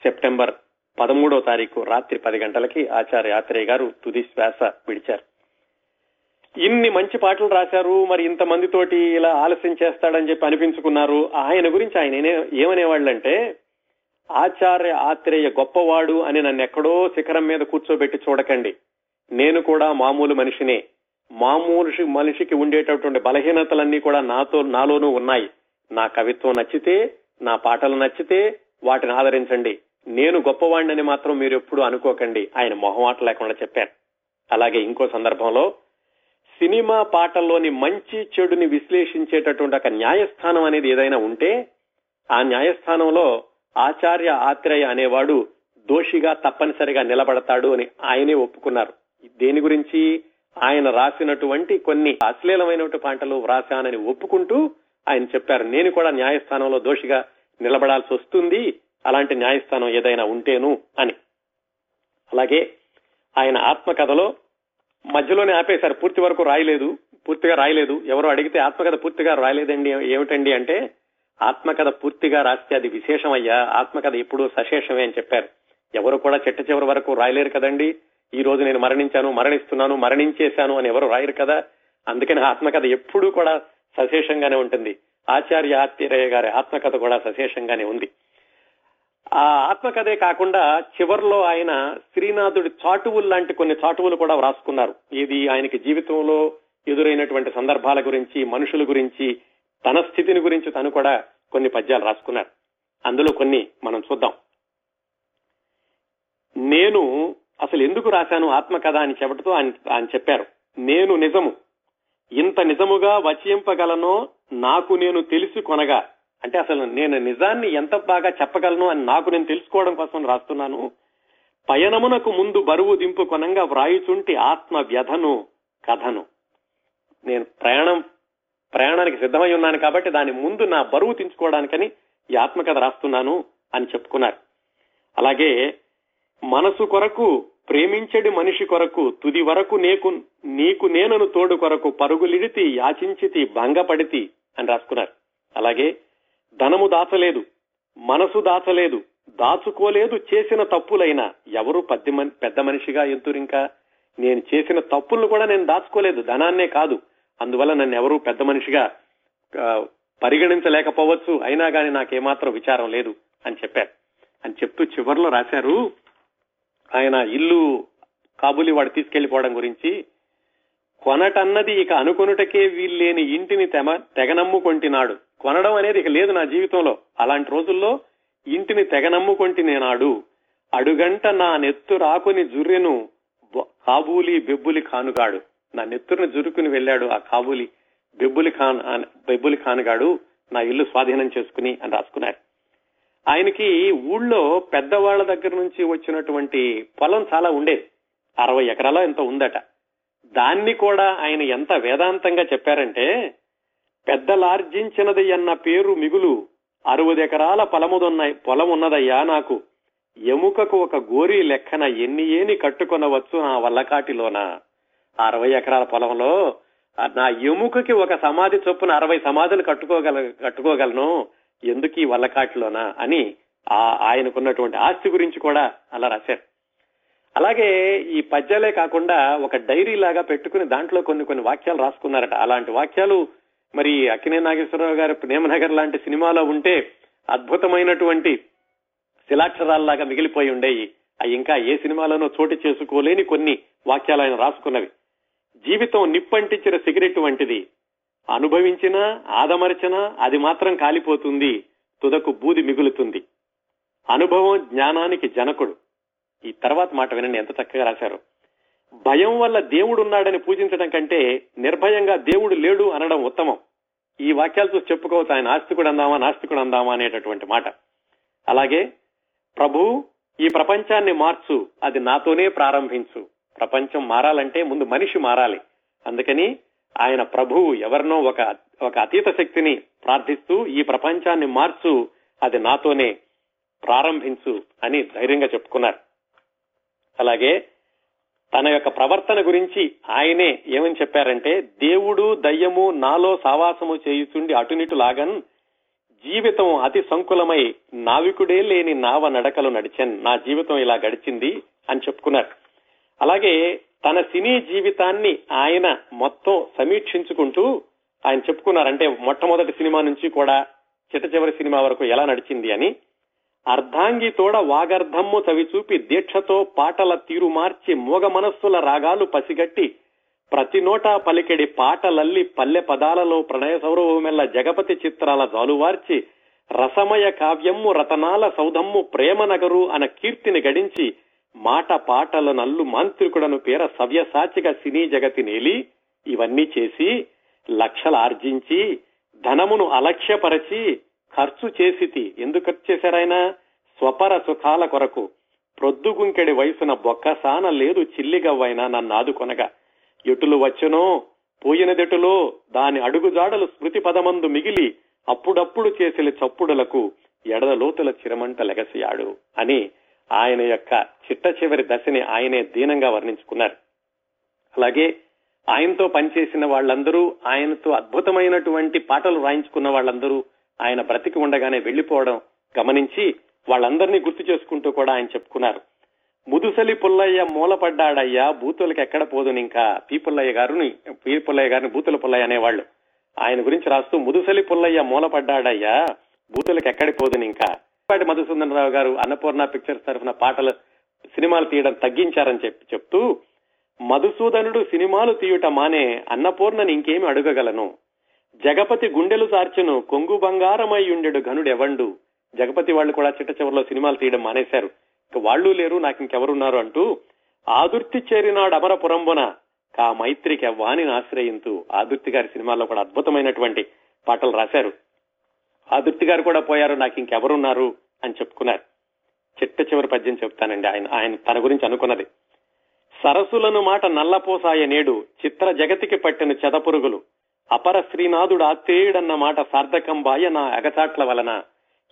సెప్టెంబర్ పదమూడో తారీఖు రాత్రి పది గంటలకి ఆచార్య ఆత్రేయ గారు తుది శ్వాస విడిచారు. ఇన్ని మంచి పాటలు రాశారు మరి ఇంత మందితోటి ఇలా ఆలస్యం చేస్తాడని చెప్పి అనిపించుకున్నారు. ఆయన గురించి ఆయన ఏమనేవాళ్ళంటే ఆచార్య ఆత్రేయ గొప్పవాడు అని నన్ను ఎక్కడో శిఖరం మీద కూర్చోబెట్టి చూడకండి. నేను కూడా మామూలు మనిషినే. మామూలు మనిషికి ఉండేటటువంటి బలహీనతలన్నీ కూడా నాతో నాలోనూ ఉన్నాయి. నా కవిత్వం నచ్చితే నా పాటలు నచ్చితే వాటిని ఆదరించండి. నేను గొప్పవాణ్ణని మాత్రం మీరు ఎప్పుడు అనుకోకండి ఆయన మొహమాట లేకుండా చెప్పారు. అలాగే ఇంకో సందర్భంలో సినిమా పాటల్లోని మంచి చెడుని విశ్లేషించేటటువంటి ఒక న్యాయస్థానం అనేది ఏదైనా ఉంటే ఆ న్యాయస్థానంలో ఆచార్య ఆత్రేయ అనేవాడు దోషిగా తప్పనిసరిగా నిలబడతాడు అని ఆయనే ఒప్పుకున్నారు. దేని గురించి? ఆయన రాసినటువంటి కొన్ని అశ్లీలమైనటువంటి పాటలు వ్రాశానని ఒప్పుకుంటూ ఆయన చెప్పారు. నేను కూడా న్యాయస్థానంలో దోషిగా నిలబడాల్సి వస్తుంది. అలాంటి న్యాయస్థానం ఏదైనా ఉంటేను అని. అలాగే ఆయన ఆత్మకథలో మధ్యలోనే ఆపేశారు పూర్తి వరకు రాయలేదు పూర్తిగా రాయలేదు. ఎవరో అడిగితే ఆత్మకథ పూర్తిగా రాయలేదండి ఏమిటండి అంటే ఆత్మకథ పూర్తిగా రాస్తే అది విశేషమయ్యా ఆత్మకథ ఎప్పుడూ సశేషమే అని చెప్పారు. ఎవరు కూడా చెట్ట చివరి వరకు రాయలేరు కదండి. ఈ రోజు నేను మరణించాను మరణిస్తున్నాను మరణించేశాను అని ఎవరు రాయరు కదా. అందుకని ఆత్మకథ ఎప్పుడూ కూడా సశేషంగానే ఉంటుంది. ఆచార్య ఆత్రేయ గారి ఆత్మకథ కూడా సశేషంగానే ఉంది. ఆ ఆత్మకథే కాకుండా చివర్లో ఆయన శ్రీనాథుడి చాటువులు లాంటి కొన్ని చాటువులు కూడా వ్రాసుకున్నారు. ఇది ఆయనకి జీవితంలో ఎదురైనటువంటి సందర్భాల గురించి మనుషుల గురించి తన స్థితిని గురించి తను కూడా కొన్ని పద్యాలు రాసుకున్నారు అందులో కొన్ని మనం చూద్దాం. నేను అసలు ఎందుకు రాశాను ఆత్మకథ అని చెప్పటతో ఆయన ఆయన చెప్పారు. నేను నిజము. ఇంత నిజముగా వచింపగలనో నాకు నేను తెలిసి కొనగా అంటే అసలు నేను నిజాన్ని ఎంత బాగా చెప్పగలను అని నాకు నేను తెలుసుకోవడం కోసం రాస్తున్నాను. పయనమునకు ముందు బరువు దింపు కొనంగా వ్రాయుచుంటి ఆత్మ వ్యధను కథను. నేను ప్రయాణం ప్రయాణానికి సిద్ధమై ఉన్నాను కాబట్టి దాని ముందు నా బరువు తెంచుకోవడానికని ఈ ఆత్మకథ రాస్తున్నాను అని చెప్పుకున్నారు. అలాగే మనసు కొరకు ప్రేమించడి మనిషి కొరకు తుది వరకు నీకు నీకు నేనను తోడు కొరకు పరుగులిడితి యాచించితి భంగపడితి అని రాసుకున్నారు. అలాగే ధనము దాచలేదు మనసు దాచలేదు దాచుకోలేదు చేసిన తప్పులైనా ఎవరు పెద్ద పెద్ద మనిషిగా ఎంతురింకా నేను చేసిన తప్పులను కూడా నేను దాచుకోలేదు ధనాన్నే కాదు. అందువల్ల నన్ను ఎవరు పెద్ద మనిషిగా పరిగణించలేకపోవచ్చు. అయినా కానీ నాకేమాత్రం విచారం లేదు అని చెప్పారు. అని చెప్తూ చివరిలో రాశారు. ఆయన ఇల్లు కాబూలి వాడు తీసుకెళ్ళిపోవడం గురించి కొనటన్నది ఇక అనుకొనుటకే వీల్లేని ఇంటిని తెమ తెగనమ్ముకొంటినాడు. కొనడం అనేది ఇక లేదు నా జీవితంలో. అలాంటి రోజుల్లో ఇంటిని తెగనమ్ముకొంటినేనాడు. అడుగంట నా నెత్తు రాకుని జుర్రెను కాబూలి బెబ్బులి ఖానుగాడు. నా నెత్తురుని జురుకుని వెళ్ళాడు ఆ కాబూలి బెబ్బులి ఖాన్ అన్- బెబ్బులి ఖానుగాడు నా ఇల్లు స్వాధీనం చేసుకుని అని రాసుకున్నారు ఆయనకి ఊళ్ళో పెద్దవాళ్ళ దగ్గర నుంచి వచ్చినటువంటి పొలం చాలా ఉండేది. అరవై ఎకరాల ఎంత ఉందట. దాన్ని కూడా ఆయన ఎంత వేదాంతంగా చెప్పారంటే పెద్దలార్జించినది అన్న పేరు మిగులు అరవదెకరాల పొలముదున్నాయి పొలం ఉన్నదయ్యా నాకు. ఎముకకు ఒక గోరి లెక్కన ఎన్ని ఏని కట్టుకొనవచ్చు నా వల్లకాటిలోన. అరవై ఎకరాల పొలంలో నా ఎముకకి ఒక సమాధి చొప్పున అరవై సమాధులు కట్టుకోగల కట్టుకోగలను. ఎందుకు ఈ వల్లకాటిలోన? అని ఆ ఆయనకున్నటువంటి ఆస్తి గురించి కూడా అలా రాశారు. అలాగే ఈ పద్యాలే కాకుండా ఒక డైరీ లాగా పెట్టుకుని దాంట్లో కొన్ని కొన్ని వాక్యాలు రాసుకున్నారట. అలాంటి వాక్యాలు మరి అక్కినే నాగేశ్వరరావు గారి ప్రేమనగర్ లాంటి సినిమాలో ఉంటే అద్భుతమైనటువంటి శిలాక్షరాల్లాగా మిగిలిపోయి ఉండేవి అవి ఇంకా ఏ సినిమాలోనో చోటు చేసుకోలేని కొన్ని వాక్యాలు ఆయన రాసుకున్నవి. జీవితం నిప్పంటించిన సిగరెట్ వంటిది. అనుభవించినా ఆదమరచినా అది మాత్రం కాలిపోతుంది. తుదకు బూది మిగులుతుంది. అనుభవం జ్ఞానానికి జనకుడు. ఈ తర్వాత మాట వినండి ఎంత చక్కగా రాశారు. భయం వల్ల దేవుడు ఉన్నాడని పూజించడం కంటే నిర్భయంగా దేవుడు లేడు అనడం ఉత్తమం. ఈ వాక్యాలు చూసి చెప్పుకోవచ్చు ఆయన ఆస్తికుడు అందామా నాస్తికుడు అందామా అనేటటువంటి మాట. అలాగే ప్రభు ఈ ప్రపంచాన్ని మార్చు అది నాతోనే ప్రారంభించు. ప్రపంచం మారాలంటే ముందు మనిషి మారాలి. అందుకని ఆయన ప్రభువు ఎవరినో ఒక ఒక అతీత శక్తిని ప్రార్థిస్తూ ఈ ప్రపంచాన్ని మార్చు అది నాతోనే ప్రారంభించు అని ధైర్యంగా చెప్పుకున్నారు. అలాగే తన యొక్క ప్రవర్తన గురించి ఆయనే ఏమని చెప్పారంటే దేవుడు దయ్యము నాలో సావాసము చేయుచుండి అటునిటు లాగన్ జీవితం అతి సంకులమై నావికుడే లేని నావ నడకలు నడిచాను. నా జీవితం ఇలా గడిచింది అని చెప్పుకున్నారు. అలాగే తన సినీ జీవితాన్ని ఆయన మొత్తం సమీక్షించుకుంటూ ఆయన చెప్పుకున్నారు అంటే మొట్టమొదటి సినిమా నుంచి కూడా చిట్ట చివరి సినిమా వరకు ఎలా నడిచింది అని. అర్ధాంగి తోడ వాగర్ధమ్ము చవిచూపి దీక్షతో పాటల తీరు మార్చి మూగ మనస్సుల రాగాలు పసిగట్టి ప్రతి నోటా పలికెడి పాటలల్లి పల్లె పదాలలో ప్రణయ సౌరభమెల్ల జగపతి చిత్రాల జాలువార్చి రసమయ కావ్యమ్ము రతనాల సౌధమ్ము ప్రేమ నగరు అన కీర్తిని గడించి మాట పాటల నల్లు మాంత్రికుడను పేర సవ్యసాచిగా సినీ జగతి నేలి. ఇవన్నీ చేసి లక్షలు ఆర్జించి ధనమును అలక్ష్యపరచి ఖర్చు చేసితి. ఎందుకు ఖర్చు చేశారాయన స్వపర సుఖాల కొరకు. ప్రొద్దుగుంకెడి వయసున బొక్కసాన లేదు చిల్లిగవ్వైనా నన్ను ఆదుకొనగా. ఎటులు వచ్చునో? పోయినదెటులో? దాని అడుగుజాడలు స్మృతి పదమందు మిగిలి అప్పుడప్పుడు చేసిన చప్పుడులకు ఎడదలోతుల చిరమంట లెగసియాడు అని ఆయన యొక్క చిట్ట చివరి దశని ఆయనే దీనంగా వర్ణించుకున్నారు. అలాగే ఆయనతో పనిచేసిన వాళ్ళందరూ ఆయనతో అద్భుతమైనటువంటి పాటలు రాయించుకున్న వాళ్ళందరూ ఆయన బ్రతికి ఉండగానే వెళ్ళిపోవడం గమనించి వాళ్ళందరినీ గుర్తు చేసుకుంటూ కూడా ఆయన చెప్పుకున్నారు. ముదుసలి పుల్లయ్య మూలపడ్డాడయ్యా బూతులకి ఎక్కడ పోదును ఇంకా పీ. పుల్లయ్య గారిని పీ. పుల్లయ్య గారిని బూతుల పుల్లయ్య అనేవాళ్ళు. ఆయన గురించి రాస్తూ ముదుసలి పుల్లయ్య మూలపడ్డాడయ్యా బూతులకి ఎక్కడి పోదును ఇంకా పాటి మధుసూదనరావు గారు అన్నపూర్ణ పిక్చర్స్ తరఫున పాటలు సినిమాలు తీయడం తగ్గించారని చెప్పి చెప్తూ మధుసూదనుడు సినిమాలు తీయుట మానే అన్నపూర్ణని ఇంకేమి అడగగలను. జగపతి గుండెలు సార్చును కొంగు బంగారమై ఉండెడు ఘనుడెవండు. జగపతి వాళ్ళు కూడా చిట్ట చివరిలో సినిమాలు తీయడం మానేశారు. ఇక వాళ్ళు లేరు నాకు ఇంకెవరున్నారు అంటూ ఆదుర్తి చేరినాడు అమరపురంబున కా మైత్రికి అవ్వాని ఆశ్రయింతూ ఆదుర్తి గారి సినిమాల్లో కూడా అద్భుతమైనటువంటి పాటలు రాశారు. ఆదుర్తి గారు కూడా పోయారు నాకు ఇంకెవరున్నారు అని చెప్పుకున్నారు. చిట్ట చివరి పద్యం చెప్తానండి ఆయన ఆయన తన గురించి అనుకున్నది. సరసులను మాట నల్లపోసాయ నేడు చిత్ర జగతికి పట్టిన చెదపురుగులు. అపర శ్రీనాథుడు ఆత్రేయుడన్న మాట సార్థకం బాయ నా అగచాట్ల వలన.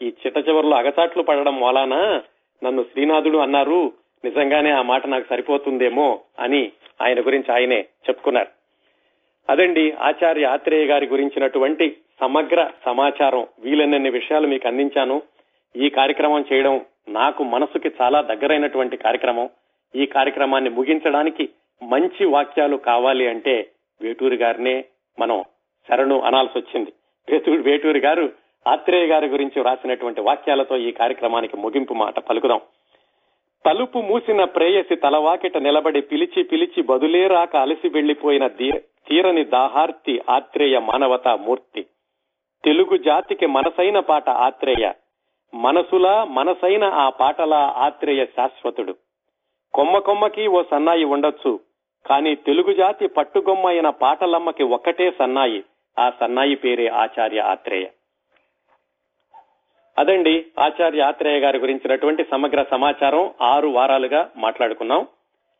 ఈ చిట్ట చివరిలో అగచాట్లు పడడం వలన నన్ను శ్రీనాథుడు అన్నారు నిజంగానే ఆ మాట నాకు సరిపోతుందేమో అని ఆయన గురించి ఆయనే చెప్పుకున్నారు. అదండి ఆచార్య ఆత్రేయ గారి గురించినటువంటి సమగ్ర సమాచారం. వీలన్నన్ని విషయాలు మీకు అందించాను. ఈ కార్యక్రమం చేయడం నాకు మనసుకి చాలా దగ్గరైనటువంటి కార్యక్రమం. ఈ కార్యక్రమాన్ని ముగించడానికి మంచి వాక్యాలు కావాలి అంటే వేటూరి గారినే మనం శరణు అనాల్సి వచ్చింది. వేటూరి వేటూరి గారు ఆత్రేయ గారి గురించి రాసినటువంటి వాక్యాలతో ఈ కార్యక్రమానికి ముగింపు మాట పలుకుదాం. తలుపు మూసిన ప్రేయసి తలవాకిట నిలబడి పిలిచి పిలిచి బదులే రాక అలసి వెళ్ళిపోయిన తీరని దాహార్తి ఆత్రేయ మానవతా మూర్తి. తెలుగు జాతికి మనసైన పాట ఆత్రేయ. మనసులా మనసైన ఆ పాటలా ఆత్రేయ శాశ్వతుడు. కొమ్మ కొమ్మకి ఓ సన్నాయి ఉండొచ్చు. కానీ తెలుగు జాతి పట్టుగొమ్మ అయిన పాటలమ్మకి ఒక్కటే సన్నాయి. ఆ సన్నాయి పేరే ఆచార్య ఆత్రేయ. అదండి ఆచార్య ఆత్రేయ గారి గురించినటువంటి సమగ్ర సమాచారం. ఆరు వారాలుగా మాట్లాడుకున్నాం.